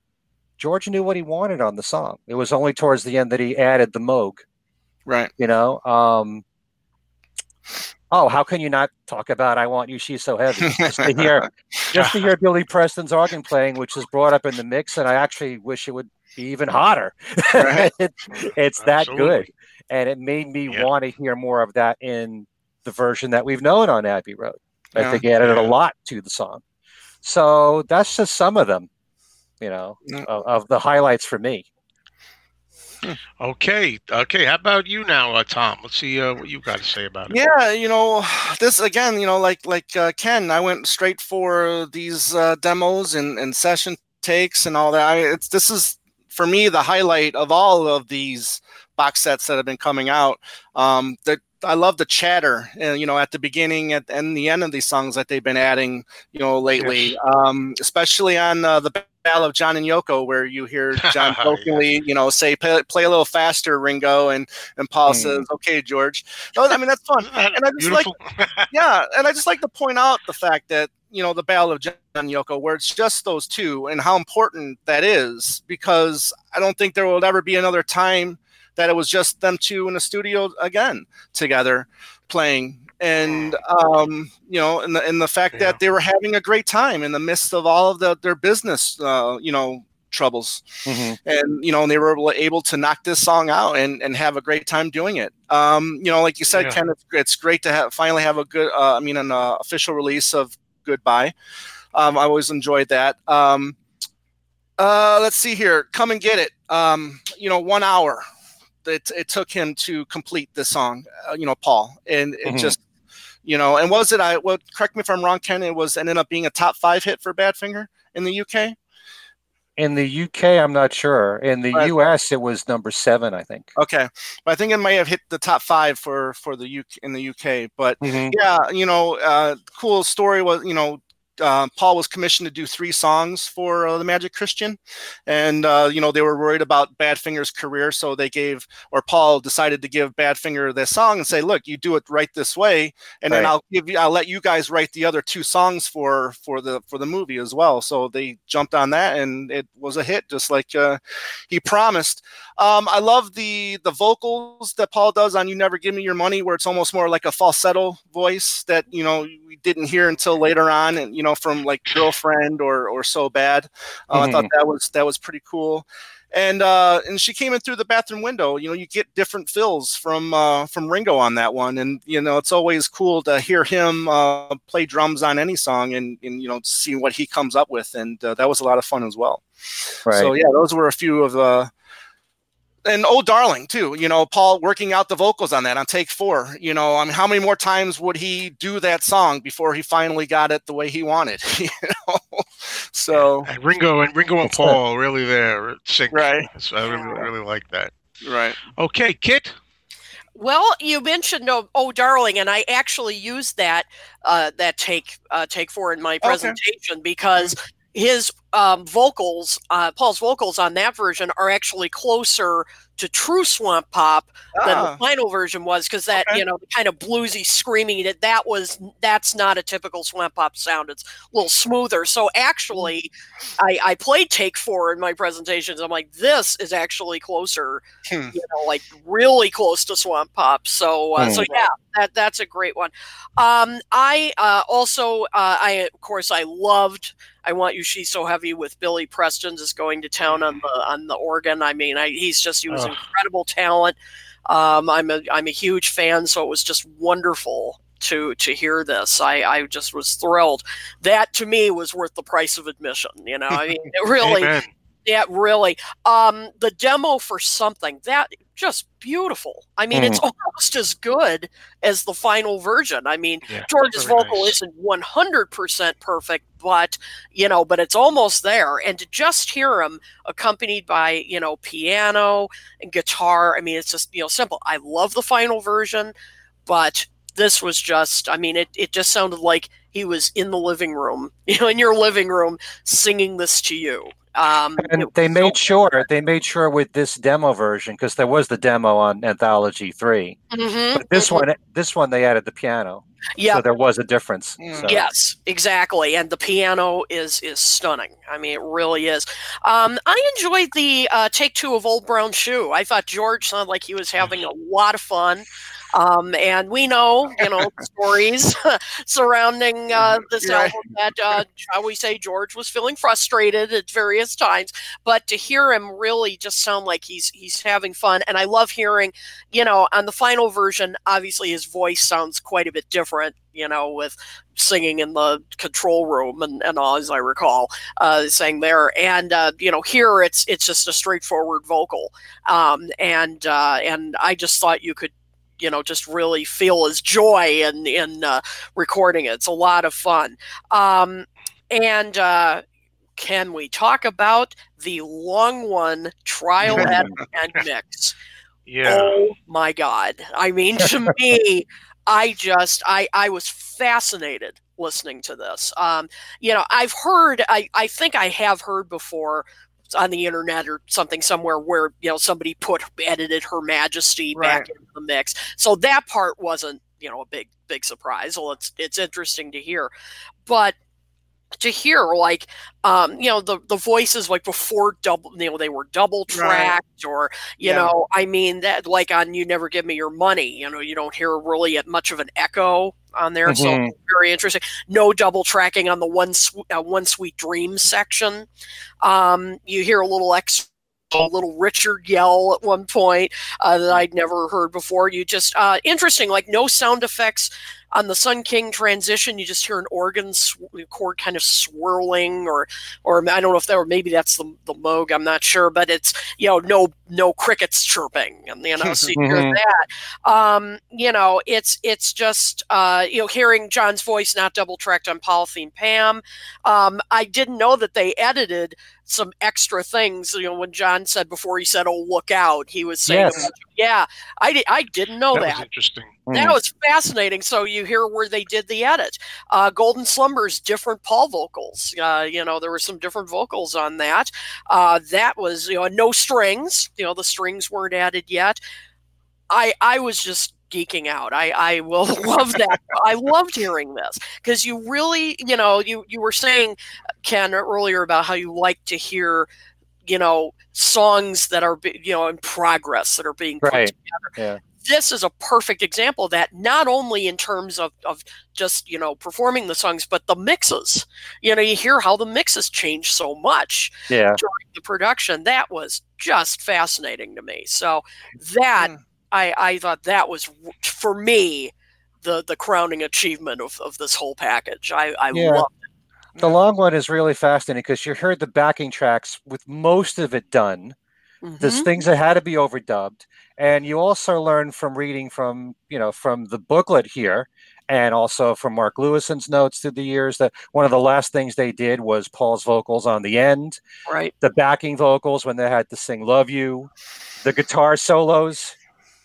George knew what he wanted on the song. It was only towards the end that he added the Moog, right. you know? Um, oh, how can you not talk about I Want You, She's So Heavy? Just to hear, just to hear Billy Preston's organ playing, which is brought up in the mix. And I actually wish it would be even hotter. Right. It- it's that Absolutely. good. And it made me Yeah. want to hear more of that in the version that we've known on Abbey Road. I Yeah. think it added a lot to the song. So that's just some of them, you know, Yeah. of, of the highlights for me. Okay, okay. How about you now, uh, Tom? Let's see uh, what you've got to say about it. Yeah, you know, this again, you know, like like uh, Ken, I went straight for these uh, demos and, and session takes and all that. I, it's this is for me the highlight of all of these box sets that have been coming out. Um, the I love the chatter, uh, you know, at the beginning at, and the end of these songs that they've been adding, you know, lately, um, especially on uh, the Ballad of John and Yoko, where you hear John Yeah. jokingly, you know, say, play, play a little faster, Ringo, and and Paul Hmm. says, okay, George. No, I mean, that's fun that and I just like- yeah, and I just like to point out the fact that you know the Ballad of John and Yoko, where it's just those two, and how important that is, because I don't think there will ever be another time that it was just them two in the studio again together playing. And um, you know, and the and the fact Yeah. that they were having a great time in the midst of all of the, their business, uh, you know, troubles. And you know and they were able- able to knock this song out and, and have a great time doing it. Um you know like you said Yeah. ken it's, it's great to have finally have a good uh, i mean an uh, official release of goodbye. Um i always enjoyed that. Um uh let's see here. Come and get it. Um you know one hour it, it took him to complete this song uh, you know paul and it Mhm. just you know and was it i well correct me if i'm wrong ken it was ended up being a top five hit for badfinger in the uk In the UK, I'm not sure. In the Right. US, it was number seven, I think. Okay, but I think it may have hit the top five for for the UK in the UK. But Mhm. yeah, you know, uh, cool story was you know. Uh, Paul was commissioned to do three songs for uh, the Magic Christian, and uh, you know they were worried about Badfinger's career, so they gave, or Paul decided to give Badfinger this song and say, "Look, you do it right this way, and then I'll give you, I'll let you guys write the other two songs for for the for the movie as well." So they jumped on that, and it was a hit, just like uh, he promised. Um, I love the the vocals that Paul does on "You Never Give Me Your Money," where it's almost more like a falsetto voice that you know we didn't hear until later on, and you know from like "Girlfriend" or or "So Bad." Uh, I thought Mm-hmm. that was that was pretty cool. And uh, and she came in through the bathroom window. You know, you get different fills from uh, from Ringo on that one, and you know it's always cool to hear him uh, play drums on any song, and, and you know see what he comes up with, and uh, that was a lot of fun as well. Right. So yeah, those were a few of the. And oh, darling, too. You know, Paul working out the vocals on that on take four. You know, I mean, how many more times would he do that song before he finally got it the way he wanted? You know, so And Ringo and Ringo and That's good. Paul really there sync. Right. So I really really like that. right. Okay, Kit. Well, you mentioned oh, oh darling, and I actually used that uh, that take uh, take four in my presentation because his um, vocals, uh, Paul's vocals on that version, are actually closer to true swamp pop than Ah, the final version was because that Okay. you know the kind of bluesy screaming that that was that's not a typical swamp pop sound it's a little smoother so actually i i played take four in my presentations i'm like this is actually closer Hmm. you know like really close to swamp pop so uh, so Hmm. yeah that that's a great one um i uh also uh i of course i loved I want you. She's so heavy with Billy Preston just going to town on the on the organ. I mean, I, he's just he was Ugh. incredible talent. Um, I'm a I'm a huge fan, so it was just wonderful to to hear this. I I just was thrilled. That to me was worth the price of admission. You know, I mean, it really. Yeah, really. Um, the demo for something that just beautiful. I mean, it's almost as good as the final version. I mean, Yeah, George's vocal nice. isn't 100% perfect, but, you know, but it's almost there. And to just hear him accompanied by, you know, piano and guitar, I mean, it's just, you know, simple. I love the final version, but this was just, I mean, it, it just sounded like he was in the living room, you know, in your living room singing this to you. Um, and they was so made sure they made sure with this demo version because there was the demo on Anthology Three, Mhm, but this mhm. one this one they added the piano, yeah, so there was a difference. Mm. So. Yes, exactly, and the piano is is stunning. I mean, it really is. Um, I enjoyed the uh, take two of Old Brown Shoe. I thought George sounded like he was having a lot of fun. Um, and we know, you know, stories surrounding uh, this Right. album that, uh, shall we say, George was feeling frustrated at various times. But to hear him really just sound like he's he's having fun, and I love hearing, you know, on the final version, obviously his voice sounds quite a bit different, you know, with singing in the control room and, and all, as I recall, uh, saying there. And uh, you know, here it's it's just a straightforward vocal, um, and uh, and I just thought you could. You know, just really feel his joy in in uh, recording it. It's a lot of fun, um, and uh, can we talk about the long one trial edit and mix? Yeah. Oh my god. I mean to me I just I I was fascinated listening to this. Um you know, I've heard I I think I have heard before on the internet or something somewhere where you know somebody put edited her majesty back Right. into the mix. So that part wasn't, you know, a big big surprise. Well, it's it's interesting to hear. But to hear like um you know the the voices like before double you know they were double tracked or you Yeah. know i mean that like on you never give me your money you know you don't hear really much of an echo on there so Mhm. very interesting no double tracking on the one Sw- uh, one sweet dream section um you hear a little extra a Little Richard yell at one point uh, that I'd never heard before. You just uh, interesting, like no sound effects on the Sun King transition. You just hear an organ sw- chord kind of swirling, or or I don't know if that or maybe that's the the Moog. I'm not sure, but it's you know no no crickets chirping, and you know so you hear Mhm. that. Um, you know it's it's just uh, you know hearing John's voice not double tracked on Polythene Pam. Um, I didn't know that they edited some extra things. You know, when John said before he said, "Oh, look out," he was saying, Yes. "Yeah, I di- I didn't know that that." was interesting. That was fascinating. So you hear where they did the edit. Uh, Golden Slumbers, different Paul vocals. Uh, you know, there were some different vocals on that. Uh, that was, you know, no strings. You know, the strings weren't added yet. I I was just geeking out. I I will love that. I loved hearing this because you really, you know, you you were saying Ken earlier about how you like to hear you know songs that are you know in progress that are being put Right. together. Yeah. This is a perfect example of that, not only in terms of, of just you know performing the songs, but the mixes. You know, you hear how the mixes change so much Yeah. during the production. That was just fascinating to me. So that Mm. I, I thought that was for me the the crowning achievement of, of this whole package. I, I Yeah. love The long one is really fascinating because you heard the backing tracks with most of it done. It. There's things that had to be overdubbed, and you also learn from reading from you know from the booklet here, and also from Mark Lewisohn's notes through the years that one of the last things they did was Paul's vocals on the end, right. the backing vocals when they had to sing "Love You," the guitar solos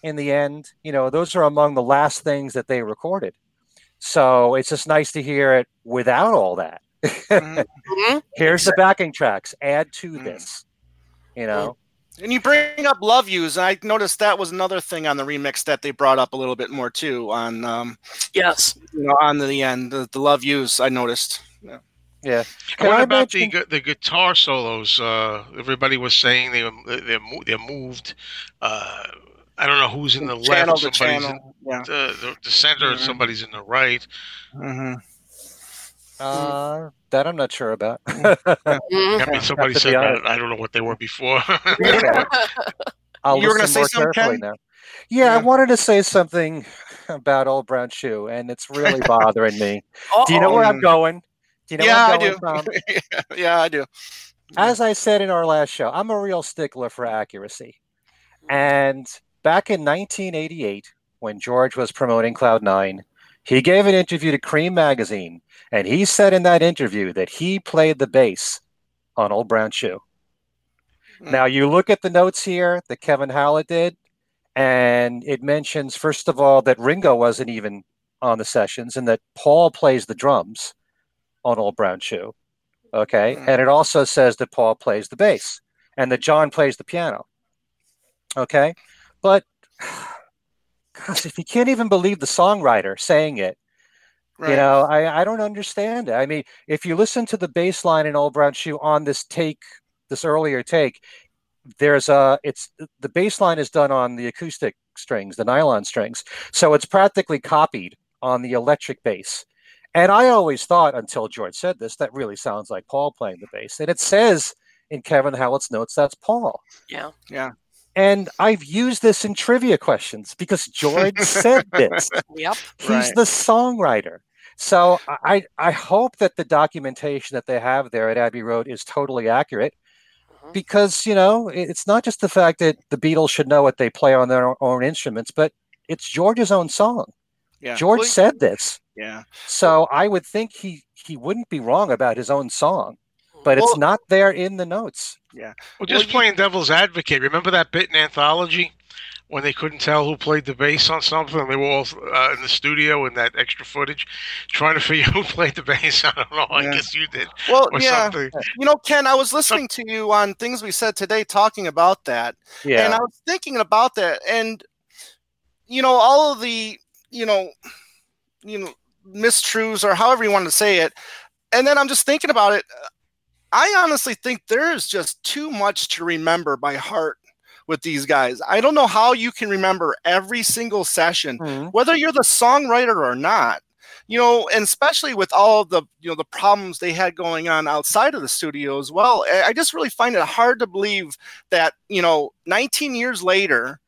in the end. You know, those are among the last things that they recorded. So it's just nice to hear it without all that. Mhm. Mhm. Here's the backing tracks. Add to Mm. this. You know. And you bring up "Love Yous," and I noticed that was another thing on the remix that they brought up a little bit more too on um, Yes. you know on the end the, the "Love Yous." I noticed. Yeah. And Can what I about the mention- gu- the guitar solos? Uh, everybody was saying they were they're they're moved. Uh, I don't know who's in the channel left. to Somebody's channel. Yeah. in the, the, the center, and Mhm. somebody's in the right. hmm Uh, that I'm not sure about. I mean, somebody said that. honest. I don't know what they were before. I'll You were gonna say something, carefully Ken? now. Yeah, I wanted to say something about Old Brown Shoe, and it's really bothering me. Do you know where I'm going? Do you know yeah, where I I'm do. from? yeah, I do. As I said in our last show, I'm a real stickler for accuracy. And back in 1988, when George was promoting Cloud9, he gave an interview to Cream Magazine, and he said in that interview that he played the bass on Old Brown Shoe. Mm. Now, you look at the notes here that Kevin Howlett did, and it mentions, first of all, that Ringo wasn't even on the sessions and that Paul plays the drums on Old Brown Shoe. Okay. Mm. And it also says that Paul plays the bass and that John plays the piano. Okay. But gosh, if you can't even believe the songwriter saying it, Right. you know, I, I don't understand it. I mean, if you listen to the bass line in Old Brown Shoe on this take, this earlier take, there's a it's the bass line is done on the acoustic strings, the nylon strings. So it's practically copied on the electric bass. And I always thought until George said this, that really sounds like Paul playing the bass. And it says in Kevin Howlett's notes that's Paul. Yeah. Yeah. And I've used this in trivia questions because George said this. Yep. He's Right. the songwriter. So I I hope that the documentation that they have there at Abbey Road is totally accurate Mhm. because you know it's not just the fact that the Beatles should know what they play on their own instruments, but it's George's own song. Yeah. George Well, said this, Yeah. so I would think he he wouldn't be wrong about his own song, but it's not there in the notes. Yeah. Well, just you- playing devil's advocate. Remember that bit in Anthology when they couldn't tell who played the bass on something? and They were all uh, in the studio in that extra footage trying to figure who played the bass. I don't know. I Yeah. guess you did Well, or yeah. something. You know, Ken, I was listening to you on things we said today, talking about that, Yeah. and I was thinking about that, and you know, all of the, you know, you know, mistruths or however you want to say it, and then I'm just thinking about it. I honestly think there is just too much to remember by heart with these guys. I don't know how you can remember every single session Mhm. whether you're the songwriter or not you know and especially with all the you know the problems they had going on outside of the studio as well I just really find it hard to believe that you know 19 years later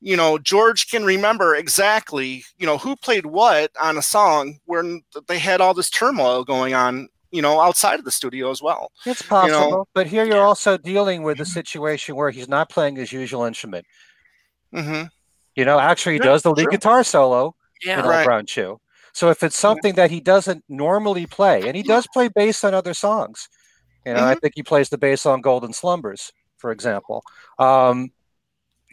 you know george can remember exactly you know who played what on a song when they had all this turmoil going on you know outside of the studio as well it's possible. know, but here you're also dealing with a situation where he's not playing his usual instrument. hmm You know, actually, he Yeah, does the lead true. guitar solo Yeah. in Right. Old Brown Shoe. So if it's something that he doesn't normally play, and he does play bass on other songs, you know, Mm-hmm. I think he plays the bass on Golden Slumbers, for example. Um,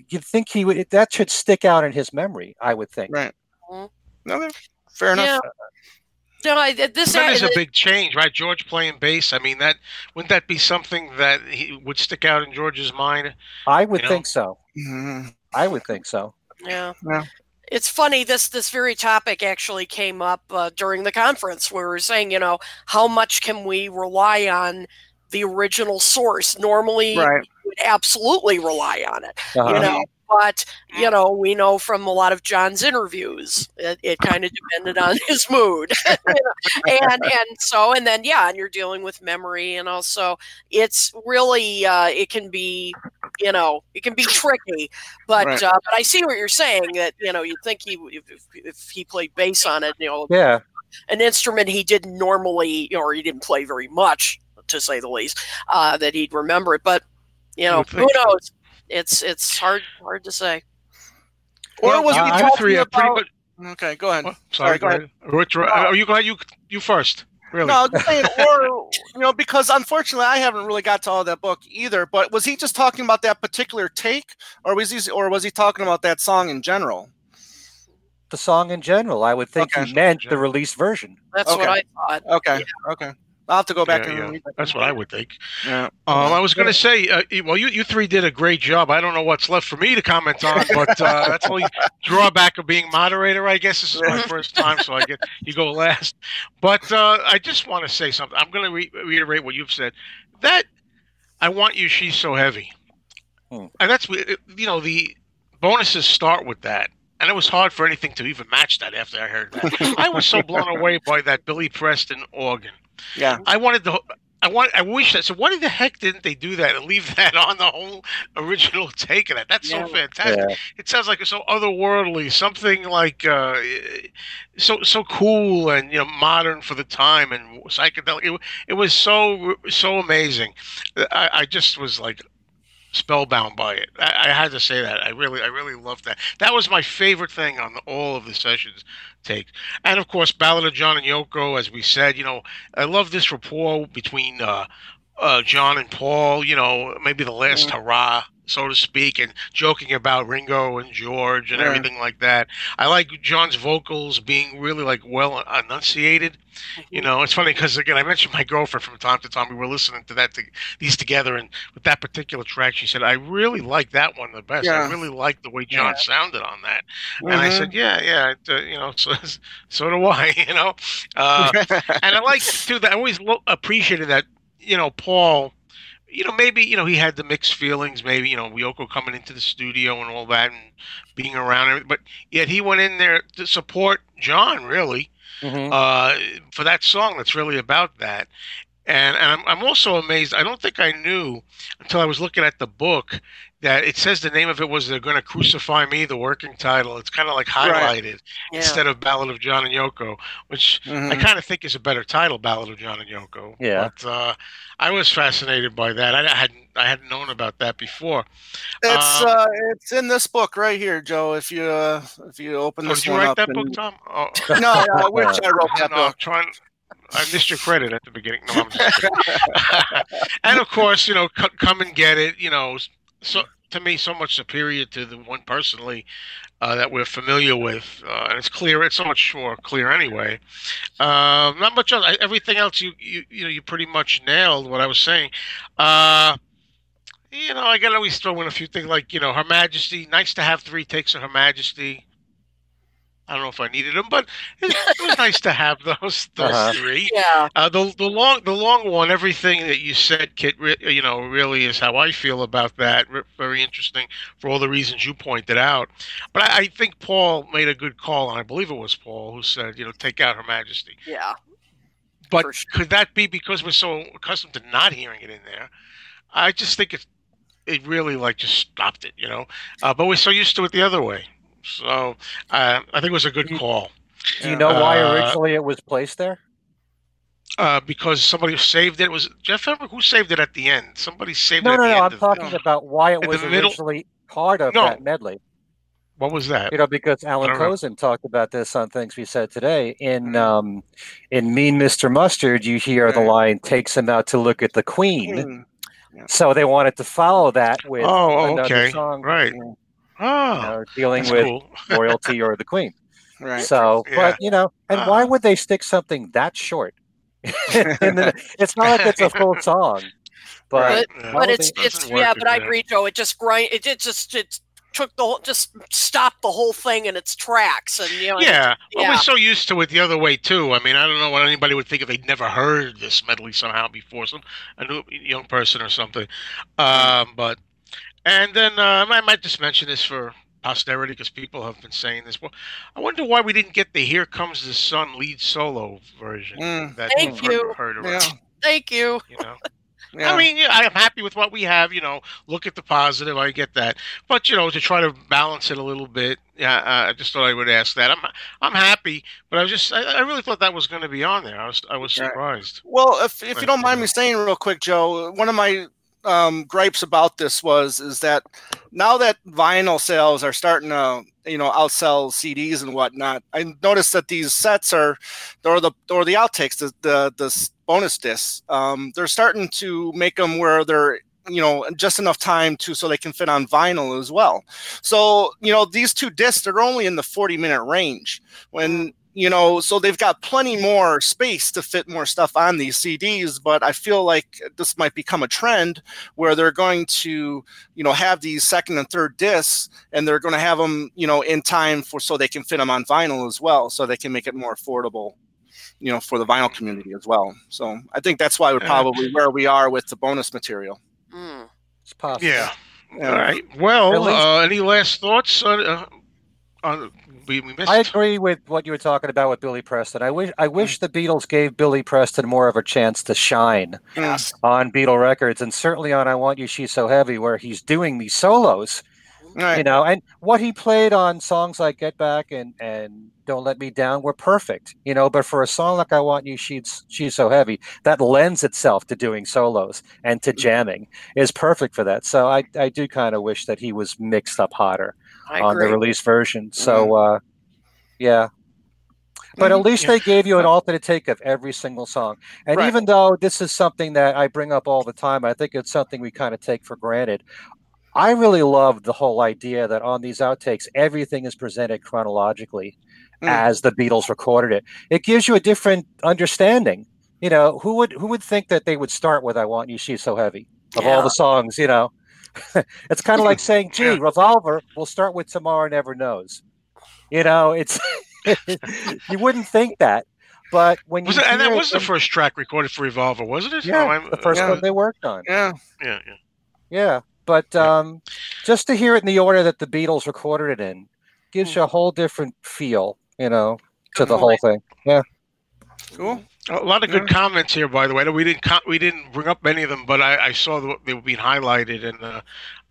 you'd think he would that should stick out in his memory. I would think. right Mhm. okay fair enough Yeah. No, I, this that is a big change, right? George playing bass. I mean, that wouldn't that be something that he would stick out in George's mind? I would You know? think so. Mhm. I would think so. Yeah. Yeah. It's funny this this very topic actually came up uh, during the conference where we were saying, you know, how much can we rely on the original source. Normally, Right. you would absolutely rely on it, Uh-huh. you know. But you know, we know from a lot of John's interviews, it, it kind of depended on his mood, and and so and then yeah, and you're dealing with memory, and also it's really uh, it can be, you know, it can be tricky. But Right. uh, but I see what you're saying that you know you think he if, if, he played bass on it, you know, Yeah. an instrument he didn't normally or he didn't play very much to say the least uh, that he'd remember it but you know who knows it's it's hard hard to say Or was you, he you talking three are pretty about? much. Okay, go ahead. oh, sorry, go go ahead. Which, uh, are you glad you you first? Really? No, I'm saying, or you know, because unfortunately, I haven't really got to all that book either. But was he just talking about that particular take, or was he, or was he talking about that song in general? The song in general, I would think Okay. he meant the released version. that's what i thought Okay, okay. I'll have to go back Yeah, and yeah. read that. That's what I would think. Yeah. Um, I was going to say, uh, well, you, you three did a great job. I don't know what's left for me to comment on, but uh, that's the only drawback of being moderator. I guess this is my first time, so I get you go last. But uh, I just want to say something. I'm going to re- reiterate what you've said. That I want you. She's so heavy, Hmm. and that's you know the bonuses start with that. And it was hard for anything to even match that after I heard that. I was so blown away by that Billy Preston organ. Yeah. I wanted the. I want. I wish that. So why the heck didn't they do that and leave that on the whole original take of that? That's so Yeah. fantastic. It sounds like it's so otherworldly, something like uh, so so cool and you know modern for the time and psychedelic. It, it was so so amazing. I, I just was like spellbound by it. I, I had to say that. I really I really loved that. That was my favorite thing on the, all of the sessions take. And of course, Ballad of John and Yoko, as we said, you know, I love this rapport between uh, uh, John and Paul. You know, maybe the last hurrah, so to speak, and joking about Ringo and George and Yeah. everything like that. I like John's vocals being really like well enunciated. You know, it's funny because again, I mentioned my girlfriend from time to time. We were listening to that to, these together, and with that particular track, she said, "I really like that one the best. I really like the way John sounded on that." And I said, "Yeah, yeah, it, uh, you know, so so do I, you know." Uh, and I like too that I always lo- appreciated that, you know, Paul. You know, maybe you know he had the mixed feelings. Maybe you know Yoko coming into the studio and all that, and being around. But yet he went in there to support John, really Mhm. uh, for that song that's really about that. And and I'm I'm also amazed. I don't think I knew until I was looking at the book that it says the name of it was "They're Going to Crucify Me," the working title. It's kind of like Right. highlighted yeah instead of "Ballad of John and Yoko," which I Mhm. kind of think is a better title, "Ballad of John and Yoko." Yeah. But uh, I was fascinated by that. I, I hadn't I hadn't known about that before. It's Um, uh, it's in this book right here, Joe. If you uh, if you open Oh, this did you write that book, Tom? Oh. No, I wish I wrote that No, book. trying. I missed your credit at the beginning. No, and of course, you know, c- come and get it. You know, so to me, so much superior to the one personally uh, that we're familiar with, uh, and it's clear. It's so much more clear anyway. Um, not much else. I- Everything else, you you you know, you pretty much nailed what I was saying. Uh, you know, I got to always throw in a few things like you know, Her Majesty. Nice to have three takes of Her Majesty. I don't know if I needed them, but it, it was nice to have those those Uh-huh. three. yeah Uh, the the long the long one, everything that you said, Kit, re- you know, really is how I feel about that. Re- Very interesting for all the reasons you pointed out. But I, I think Paul made a good call, and I believe it was Paul who said, you know, take out Her Majesty. yeah But sure. could that be because we're so accustomed to not hearing it in there? I just think it it really like just stopped it, you know. Uh, but we're so used to it the other way. So uh, I think it was a good You- call. Do you know why Uh, originally it was placed there? uh, because somebody saved it. it Was Geoff Emerick who saved it at the end? Somebody saved No, it. no, at the no. I'm talking about why it was originally part of No. that medley. What was that? You know, because Allan don't know. Kozinn talked about this on things we said today. In um, in Mean Mr. Mustard, you hear the line "takes him out to look at the Queen." Mm, So they wanted to follow that with Oh, another okay. song, Right. you Oh, know, dealing with cool. royalty or the Queen. Right. So, Yeah. but you know, and why Uh-huh. would they stick something that short? And it's not like it's a full song, but But- but it's it's yeah but i agree joe it just grind it, it just it took the whole, just stopped the whole thing in its tracks, and you know, and- Yeah, well, yeah. we're so used to it the other way too. I mean, I don't know what anybody would think if they'd never heard this medley somehow before, some a new young person or something. Um, but and then uh, I might just mention this for posterity because people have been saying this. Well, I wonder why we didn't get the "Here Comes the Sun" lead solo version Mm. that Thank we've you. heard, heard Yeah. around. Thank you. You know. Yeah. I mean, yeah, I am happy with what we have. You know, look at the positive. I get that, but you know, to try to balance it a little bit, yeah, uh, I just thought I would ask that. I'm I'm happy, but I was just I, I really thought that was going to be on there. I was I was surprised. Well, if, if you don't mind me saying real quick, Joe, one of my um, gripes about this was is that now that vinyl sales are starting to you know outsell CDs and whatnot, I noticed that these sets are or the or the outtakes, the the, the bonus discs, um, they're starting to make them where they're you know just enough time to so they can fit on vinyl as well. So you know these two discs are only in the 40 minute range when you know so they've got plenty more space to fit more stuff on these cds but i feel like this might become a trend where they're going to you know have these second and third discs and they're going to have them you know in time for so they can fit them on vinyl as well so they can make it more affordable you know for the vinyl community as well so i think that's why we're probably where we are with the bonus material Mm. It's possible. Yeah. Yeah. All right. Well, uh, any last thoughts on? Uh, we, we missed. I agree with what you were talking about with Billy Preston. I wish I wish the Beatles gave Billy Preston more of a chance to shine yes on Beatle records, and certainly on "I Want You, She's So Heavy," where he's doing these solos. right You know, and what he played on songs like "Get Back" and and "Don't Let Me Down" were perfect. You know, but for a song like "I Want You, She's She's So Heavy," that lends itself to doing solos and to jamming is perfect for that. So I I do kind of wish that he was mixed up hotter I on the release version. So, uh, yeah. But at least Yeah. they gave you an alternate take of every single song. And Right. even though this is something that I bring up all the time, I think it's something we kind of take for granted. I really love the whole idea that on these outtakes, everything is presented chronologically Mm. as the Beatles recorded it. It gives you a different understanding. You know, who would who would think that they would start with "I Want You, She's So Heavy" of all the songs? You know, it's kind of like saying, "Gee, Revolver." We'll start with "Tomorrow Never Knows." You know, it's you wouldn't think that, but when was you it, and that hear was the first track recorded for Revolver, wasn't it? yeah, Oh, I'm- the first yeah. one they worked on. yeah yeah, yeah. Yeah, but um, just to hear it in the order that the Beatles recorded it in gives you a whole different feel, you know, to the whole thing. Yeah, cool A lot of good comments here, by the way. We didn't co- we didn't bring up many of them, but I, I saw that they were being highlighted, and uh,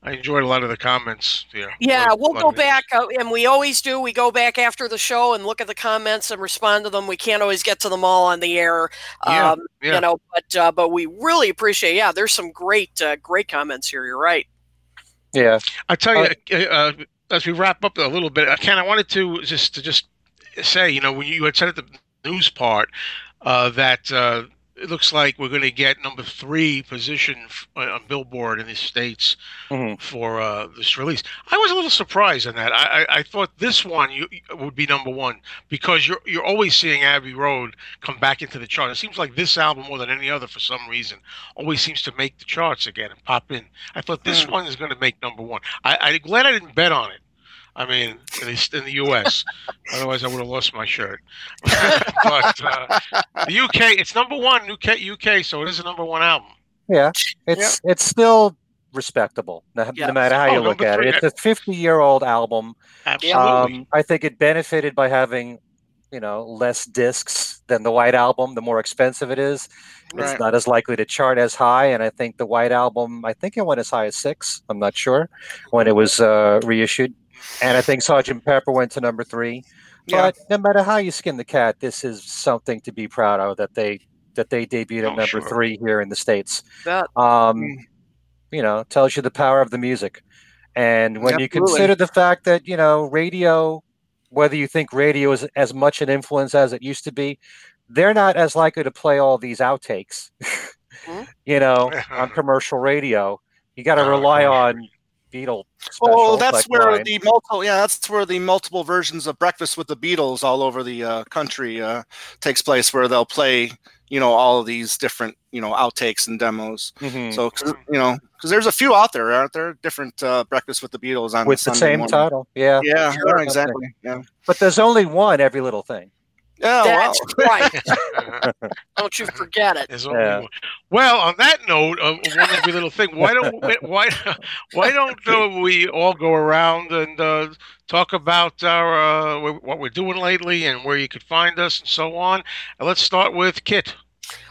I enjoyed a lot of the comments here. Yeah, A lot- we'll lot go back, uh, and we always do. We go back after the show and look at the comments and respond to them. We can't always get to them all on the air, Yeah, um, yeah. you know, but uh, but we really appreciate. Yeah, there's some great uh, great comments here. You're right. yeah. I tell you, uh, uh, as we wrap up a little bit, uh, Ken, I wanted to just to just say, you know, when you had said at the news part uh, that uh, it looks like we're going to get number three position f- uh, on Billboard in the states Mhm. for uh, this release. I was a little surprised on that. I, I, I thought this one you, would be number one because you're you're always seeing Abbey Road come back into the chart. It seems like this album more than any other for some reason always seems to make the charts again and pop in. I thought this one is going to make number one. I, I'm glad I didn't bet on it. I mean, at least in the U.S. Otherwise, I would have lost my shirt. but uh, the UK, it's number one UK, UK, so it is a number one album. Yeah, it's it's still respectable, no, Yeah. no matter how Oh, you look at three, it. It's a 50 year old album. Absolutely. Um, I think it benefited by having, you know, less discs than the White Album. The more expensive it is, it's not as likely to chart as high. And I think the White Album, I think it went as high as six. I'm not sure when it was uh, reissued. And I think Sergeant Pepper went to number three. Yeah. But no matter how you skin the cat, this is something to be proud of that they that they debuted at Oh, number sure. three here in the states. That, Um, Mm. You know, tells you the power of the music. And when you consider the fact that you know radio, whether you think radio is as much an influence as it used to be, they're not as likely to play all these outtakes. Mhm. you know, on commercial radio, you got to Oh, rely on Special, Well, that's like where mine. the multiple, yeah, that's where the multiple versions of Breakfast with the Beatles all over the uh, country uh, takes place, where they'll play, you know all of these different you know outtakes and demos. Mhm. So you know because there's a few out there, aren't there? Different uh, Breakfast with the Beatles on with the Sunday same morning. title, yeah. Yeah, Sure. yeah, exactly. Yeah. But there's only one every little thing. Yeah. Wow. That's right. Don't you forget it. Yeah. Well, on that note of one every little thing, why don't we- why why don't uh, we all go around and uh, talk about our uh, what we're doing lately and where you could find us and so on. And let's start with Kit.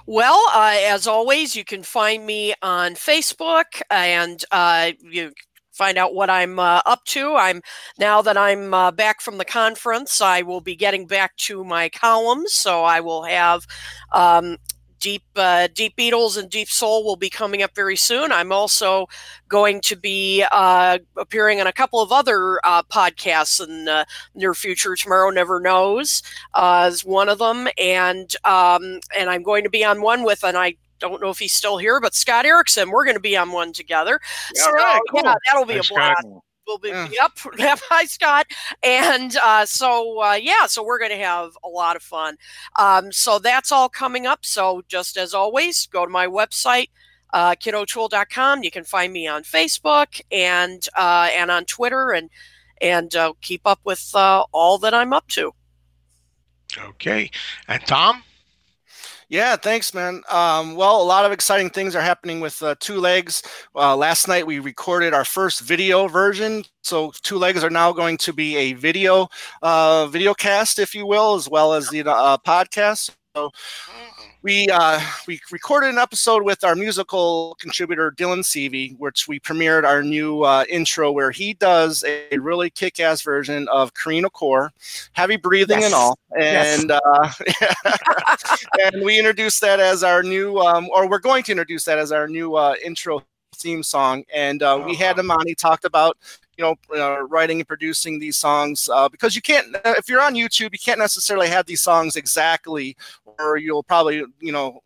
Well, uh, as always, you can find me on Facebook and uh, you find out what I'm uh, up to. I'm now that I'm uh, back from the conference, I will be getting back to my columns. So I will have um, deep uh, deep Beatles and deep soul will be coming up very soon. I'm also going to be uh, appearing on a couple of other uh, podcasts in the near future. Tomorrow never knows uh, is one of them, and um, and I'm going to be on one with, and I don't know if he's still here, but Scott Erickson. We're going to be on one together. All right, cool. yeah, that'll be Thanks, a blast. Scott. We'll be Yeah. yep. Hi, Scott. And uh, so uh, yeah, so we're going to have a lot of fun. Um, so that's all coming up. So just as always, go to my website. Uh, kitotoole.com. You can find me on Facebook and uh, and on Twitter and and uh, keep up with uh, all that I'm up to. Okay, and Tom. Yeah, thanks, man. Um, well, a lot of exciting things are happening with uh, Two Legs. Uh, last night we recorded our first video version, so Two Legs are now going to be a video, uh, video cast, if you will, as well as the uh, podcast. So we uh, we recorded an episode with our musical contributor Dylan Seavey, which we premiered our new uh, intro, where he does a really kick-ass version of Kreen-Akrore, heavy breathing Yes. and all, Yes. and uh, and we introduced that as our new, um, or we're going to introduce that as our new uh, intro theme song. And uh, we had him on. He talked about, you know, uh, writing and producing these songs uh, because you can't, uh, if you're on YouTube, you can't necessarily have these songs exactly, or you'll probably, you know.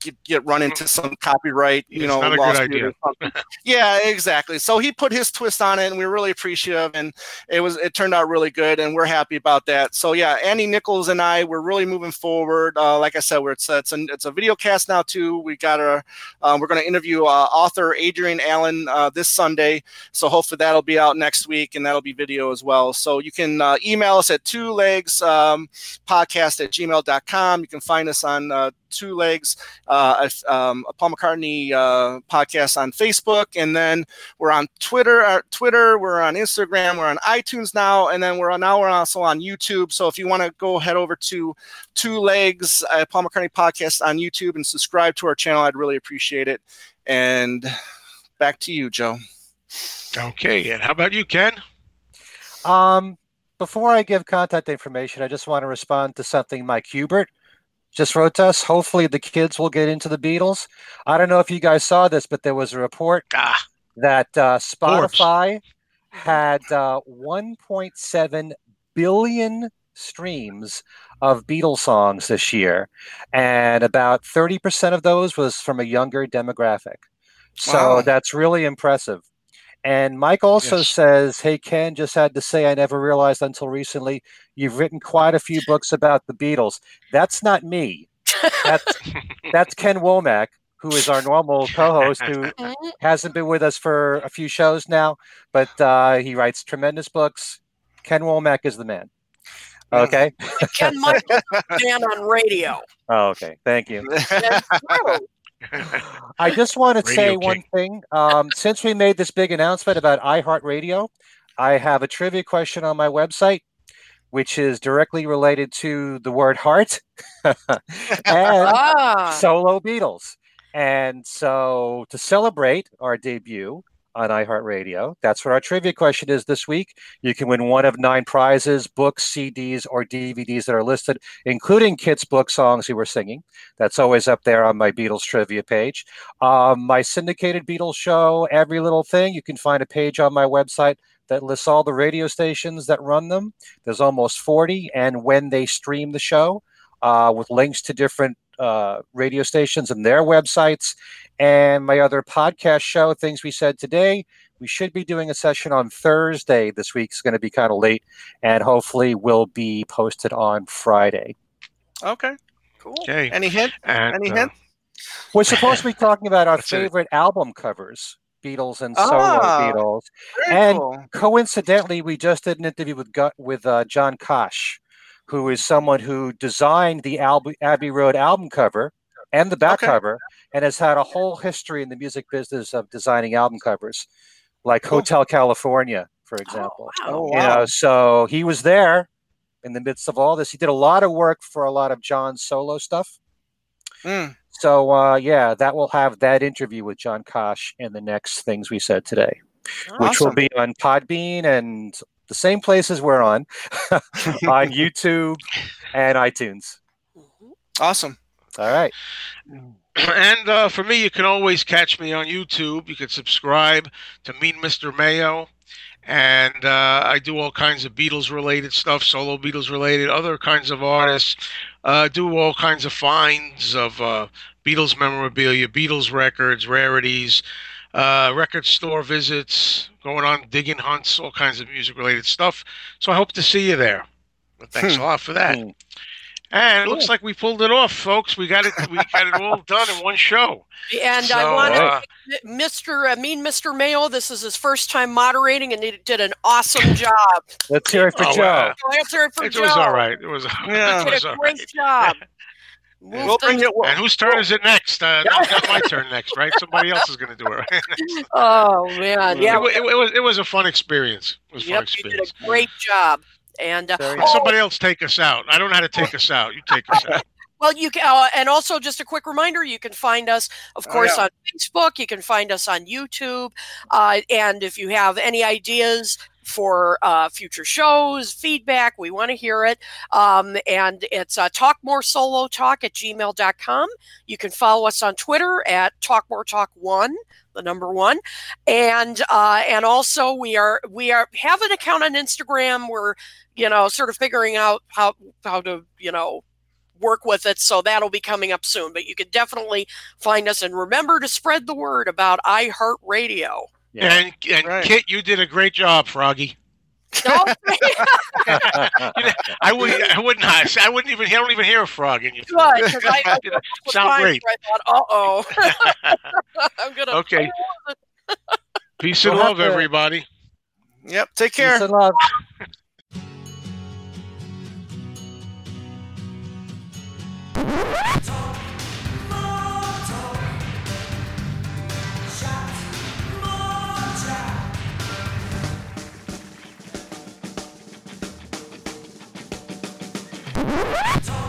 Get, get run into some copyright, you It's know, not a good lawsuit or something. yeah, exactly. So he put his twist on it, and we are really appreciative, and it was it turned out really good, and we're happy about that. So yeah, Andy Nichols and I, we're really moving forward. Uh, like I said, we're it's a, it's a it's a video cast now too. We got our um, we're going to interview uh, author Adrian Allen uh, this Sunday, so hopefully that'll be out next week, and that'll be video as well. So you can uh, email us at two legs um, podcast at gmail.com. You can find us on uh, two legs uh, a- um, a Paul McCartney uh, podcast on Facebook, and then we're on Twitter. Uh, Twitter, we're on Instagram, we're on iTunes now, and then we're on, now we're also on YouTube. So if you want to go head over to Two Legs uh, Paul McCartney podcast on YouTube and subscribe to our channel, I'd really appreciate it. And back to you, Joe. Okay, and how about you, Ken? Um, before I give contact information, I just want to respond to something Mike Hubert just wrote to us. Hopefully, the kids will get into the Beatles. I don't know if you guys saw this, but there was a report Ah, that uh, Forbes. Spotify had uh, 1.7 billion streams of Beatles songs this year, and about 30% of those was from a younger demographic. So Wow. that's really impressive. And Mike also Yes. says, Hey, Ken, just had to say, I never realized until recently you've written quite a few books about the Beatles. That's not me. That's, that's Ken Womack, who is our normal co host, who hasn't been with us for a few shows now, but uh, he writes tremendous books. Ken Womack is the man. Okay. Ken Michael Dan on radio. Oh, okay. Thank you. That's true. I just want to Radio say King. one thing. Um, since we made this big announcement about iHeartRadio, I have a trivia question on my website, which is directly related to the word heart and Ah, solo Beatles. And so to celebrate our debut on iHeartRadio, that's what our trivia question is this week. You can win one of nine prizes, books, CDs, or DVDs that are listed, including Kit's book songs You were singing. That's always up there on my Beatles trivia page. Um, my syndicated Beatles show, Every Little Thing, you can find a page on my website that lists all the radio stations that run them. There's almost 40, and when they stream the show, uh, with links to different uh, radio stations and their websites. And my other podcast show, Things We Said Today, we should be doing a session on Thursday this week. It's going to be kind of late, and hopefully will be posted on Friday. Okay. Cool. Okay. Any hint? And, Any uh, hint? We're supposed to be talking about our That's it. favorite album covers, Beatles and solo Ah, Beatles. And- cool. Coincidentally, we just did an interview with with uh, John Kosh, who is someone who designed the Al- Abbey Road album cover and the back Okay. cover, and has had a whole history in the music business of designing album covers, like Cool. Hotel California, for example. Oh, You wow. know, so he was there in the midst of all this. He did a lot of work for a lot of John's solo stuff. Mm. So uh, yeah, that will have that interview with John Kosh in the next things we said today, which will be on Podbean and the same places we're on, on YouTube and iTunes. Awesome. All right. And uh, for me, you can always catch me on YouTube. You can subscribe to Mean Mr. Mayo. And uh, I do all kinds of Beatles related stuff, solo Beatles related, other kinds of artists. Uh, do all kinds of finds of uh, Beatles memorabilia, Beatles records, rarities, uh, record store visits, going on digging hunts, all kinds of music related stuff. So I hope to see you there. But thanks a lot for that. Hmm. And it looks like we pulled it off, folks. We got it. We got it all done in one show. And I want to, uh, Mr. I Mean Mr. Mayo. This is his first time moderating, and he did an awesome job. Let's hear it for Oh, Joe. wow. So answer it for it Joe. was all right. It was. Yeah. It was a great right. job. Move We'll bring things- it. And whose turn is it next? Uh, no, it's not my turn next, right? Somebody else is going to do it. Right? Oh man, yeah. it, it, it was. It was a fun experience. It was a fun Yep, you did experience. a great job. And uh, oh, somebody else take us out. I don't know how to take us out. You take us out. Well, you can, uh, and also just a quick reminder: you can find us, of Oh, course, yeah. on Facebook. You can find us on YouTube, uh, and if you have any ideas for uh, future shows, feedback, we want to hear it. Um, and it's uh, Talk More Solo Talk at gmail.com. You can follow us on Twitter at Talk More Talk One, the number one, and uh, and also we are we are have an account on Instagram. We're you know sort of figuring out how how to you know work with it. So that'll be coming up soon. But you can definitely find us and remember to spread the word about iHeartRadio. Yeah. And and Right. Kit, you did a great job, Froggy. No, I would. I wouldn't. I wouldn't even. I don't even hear a frog in your good. 'cause I, I You was sound fine, great. I thought, uh oh, I'm gonna. Okay. Peace and We'll have love, to- everybody. Yep. Take care. Peace and love. Talk Talk.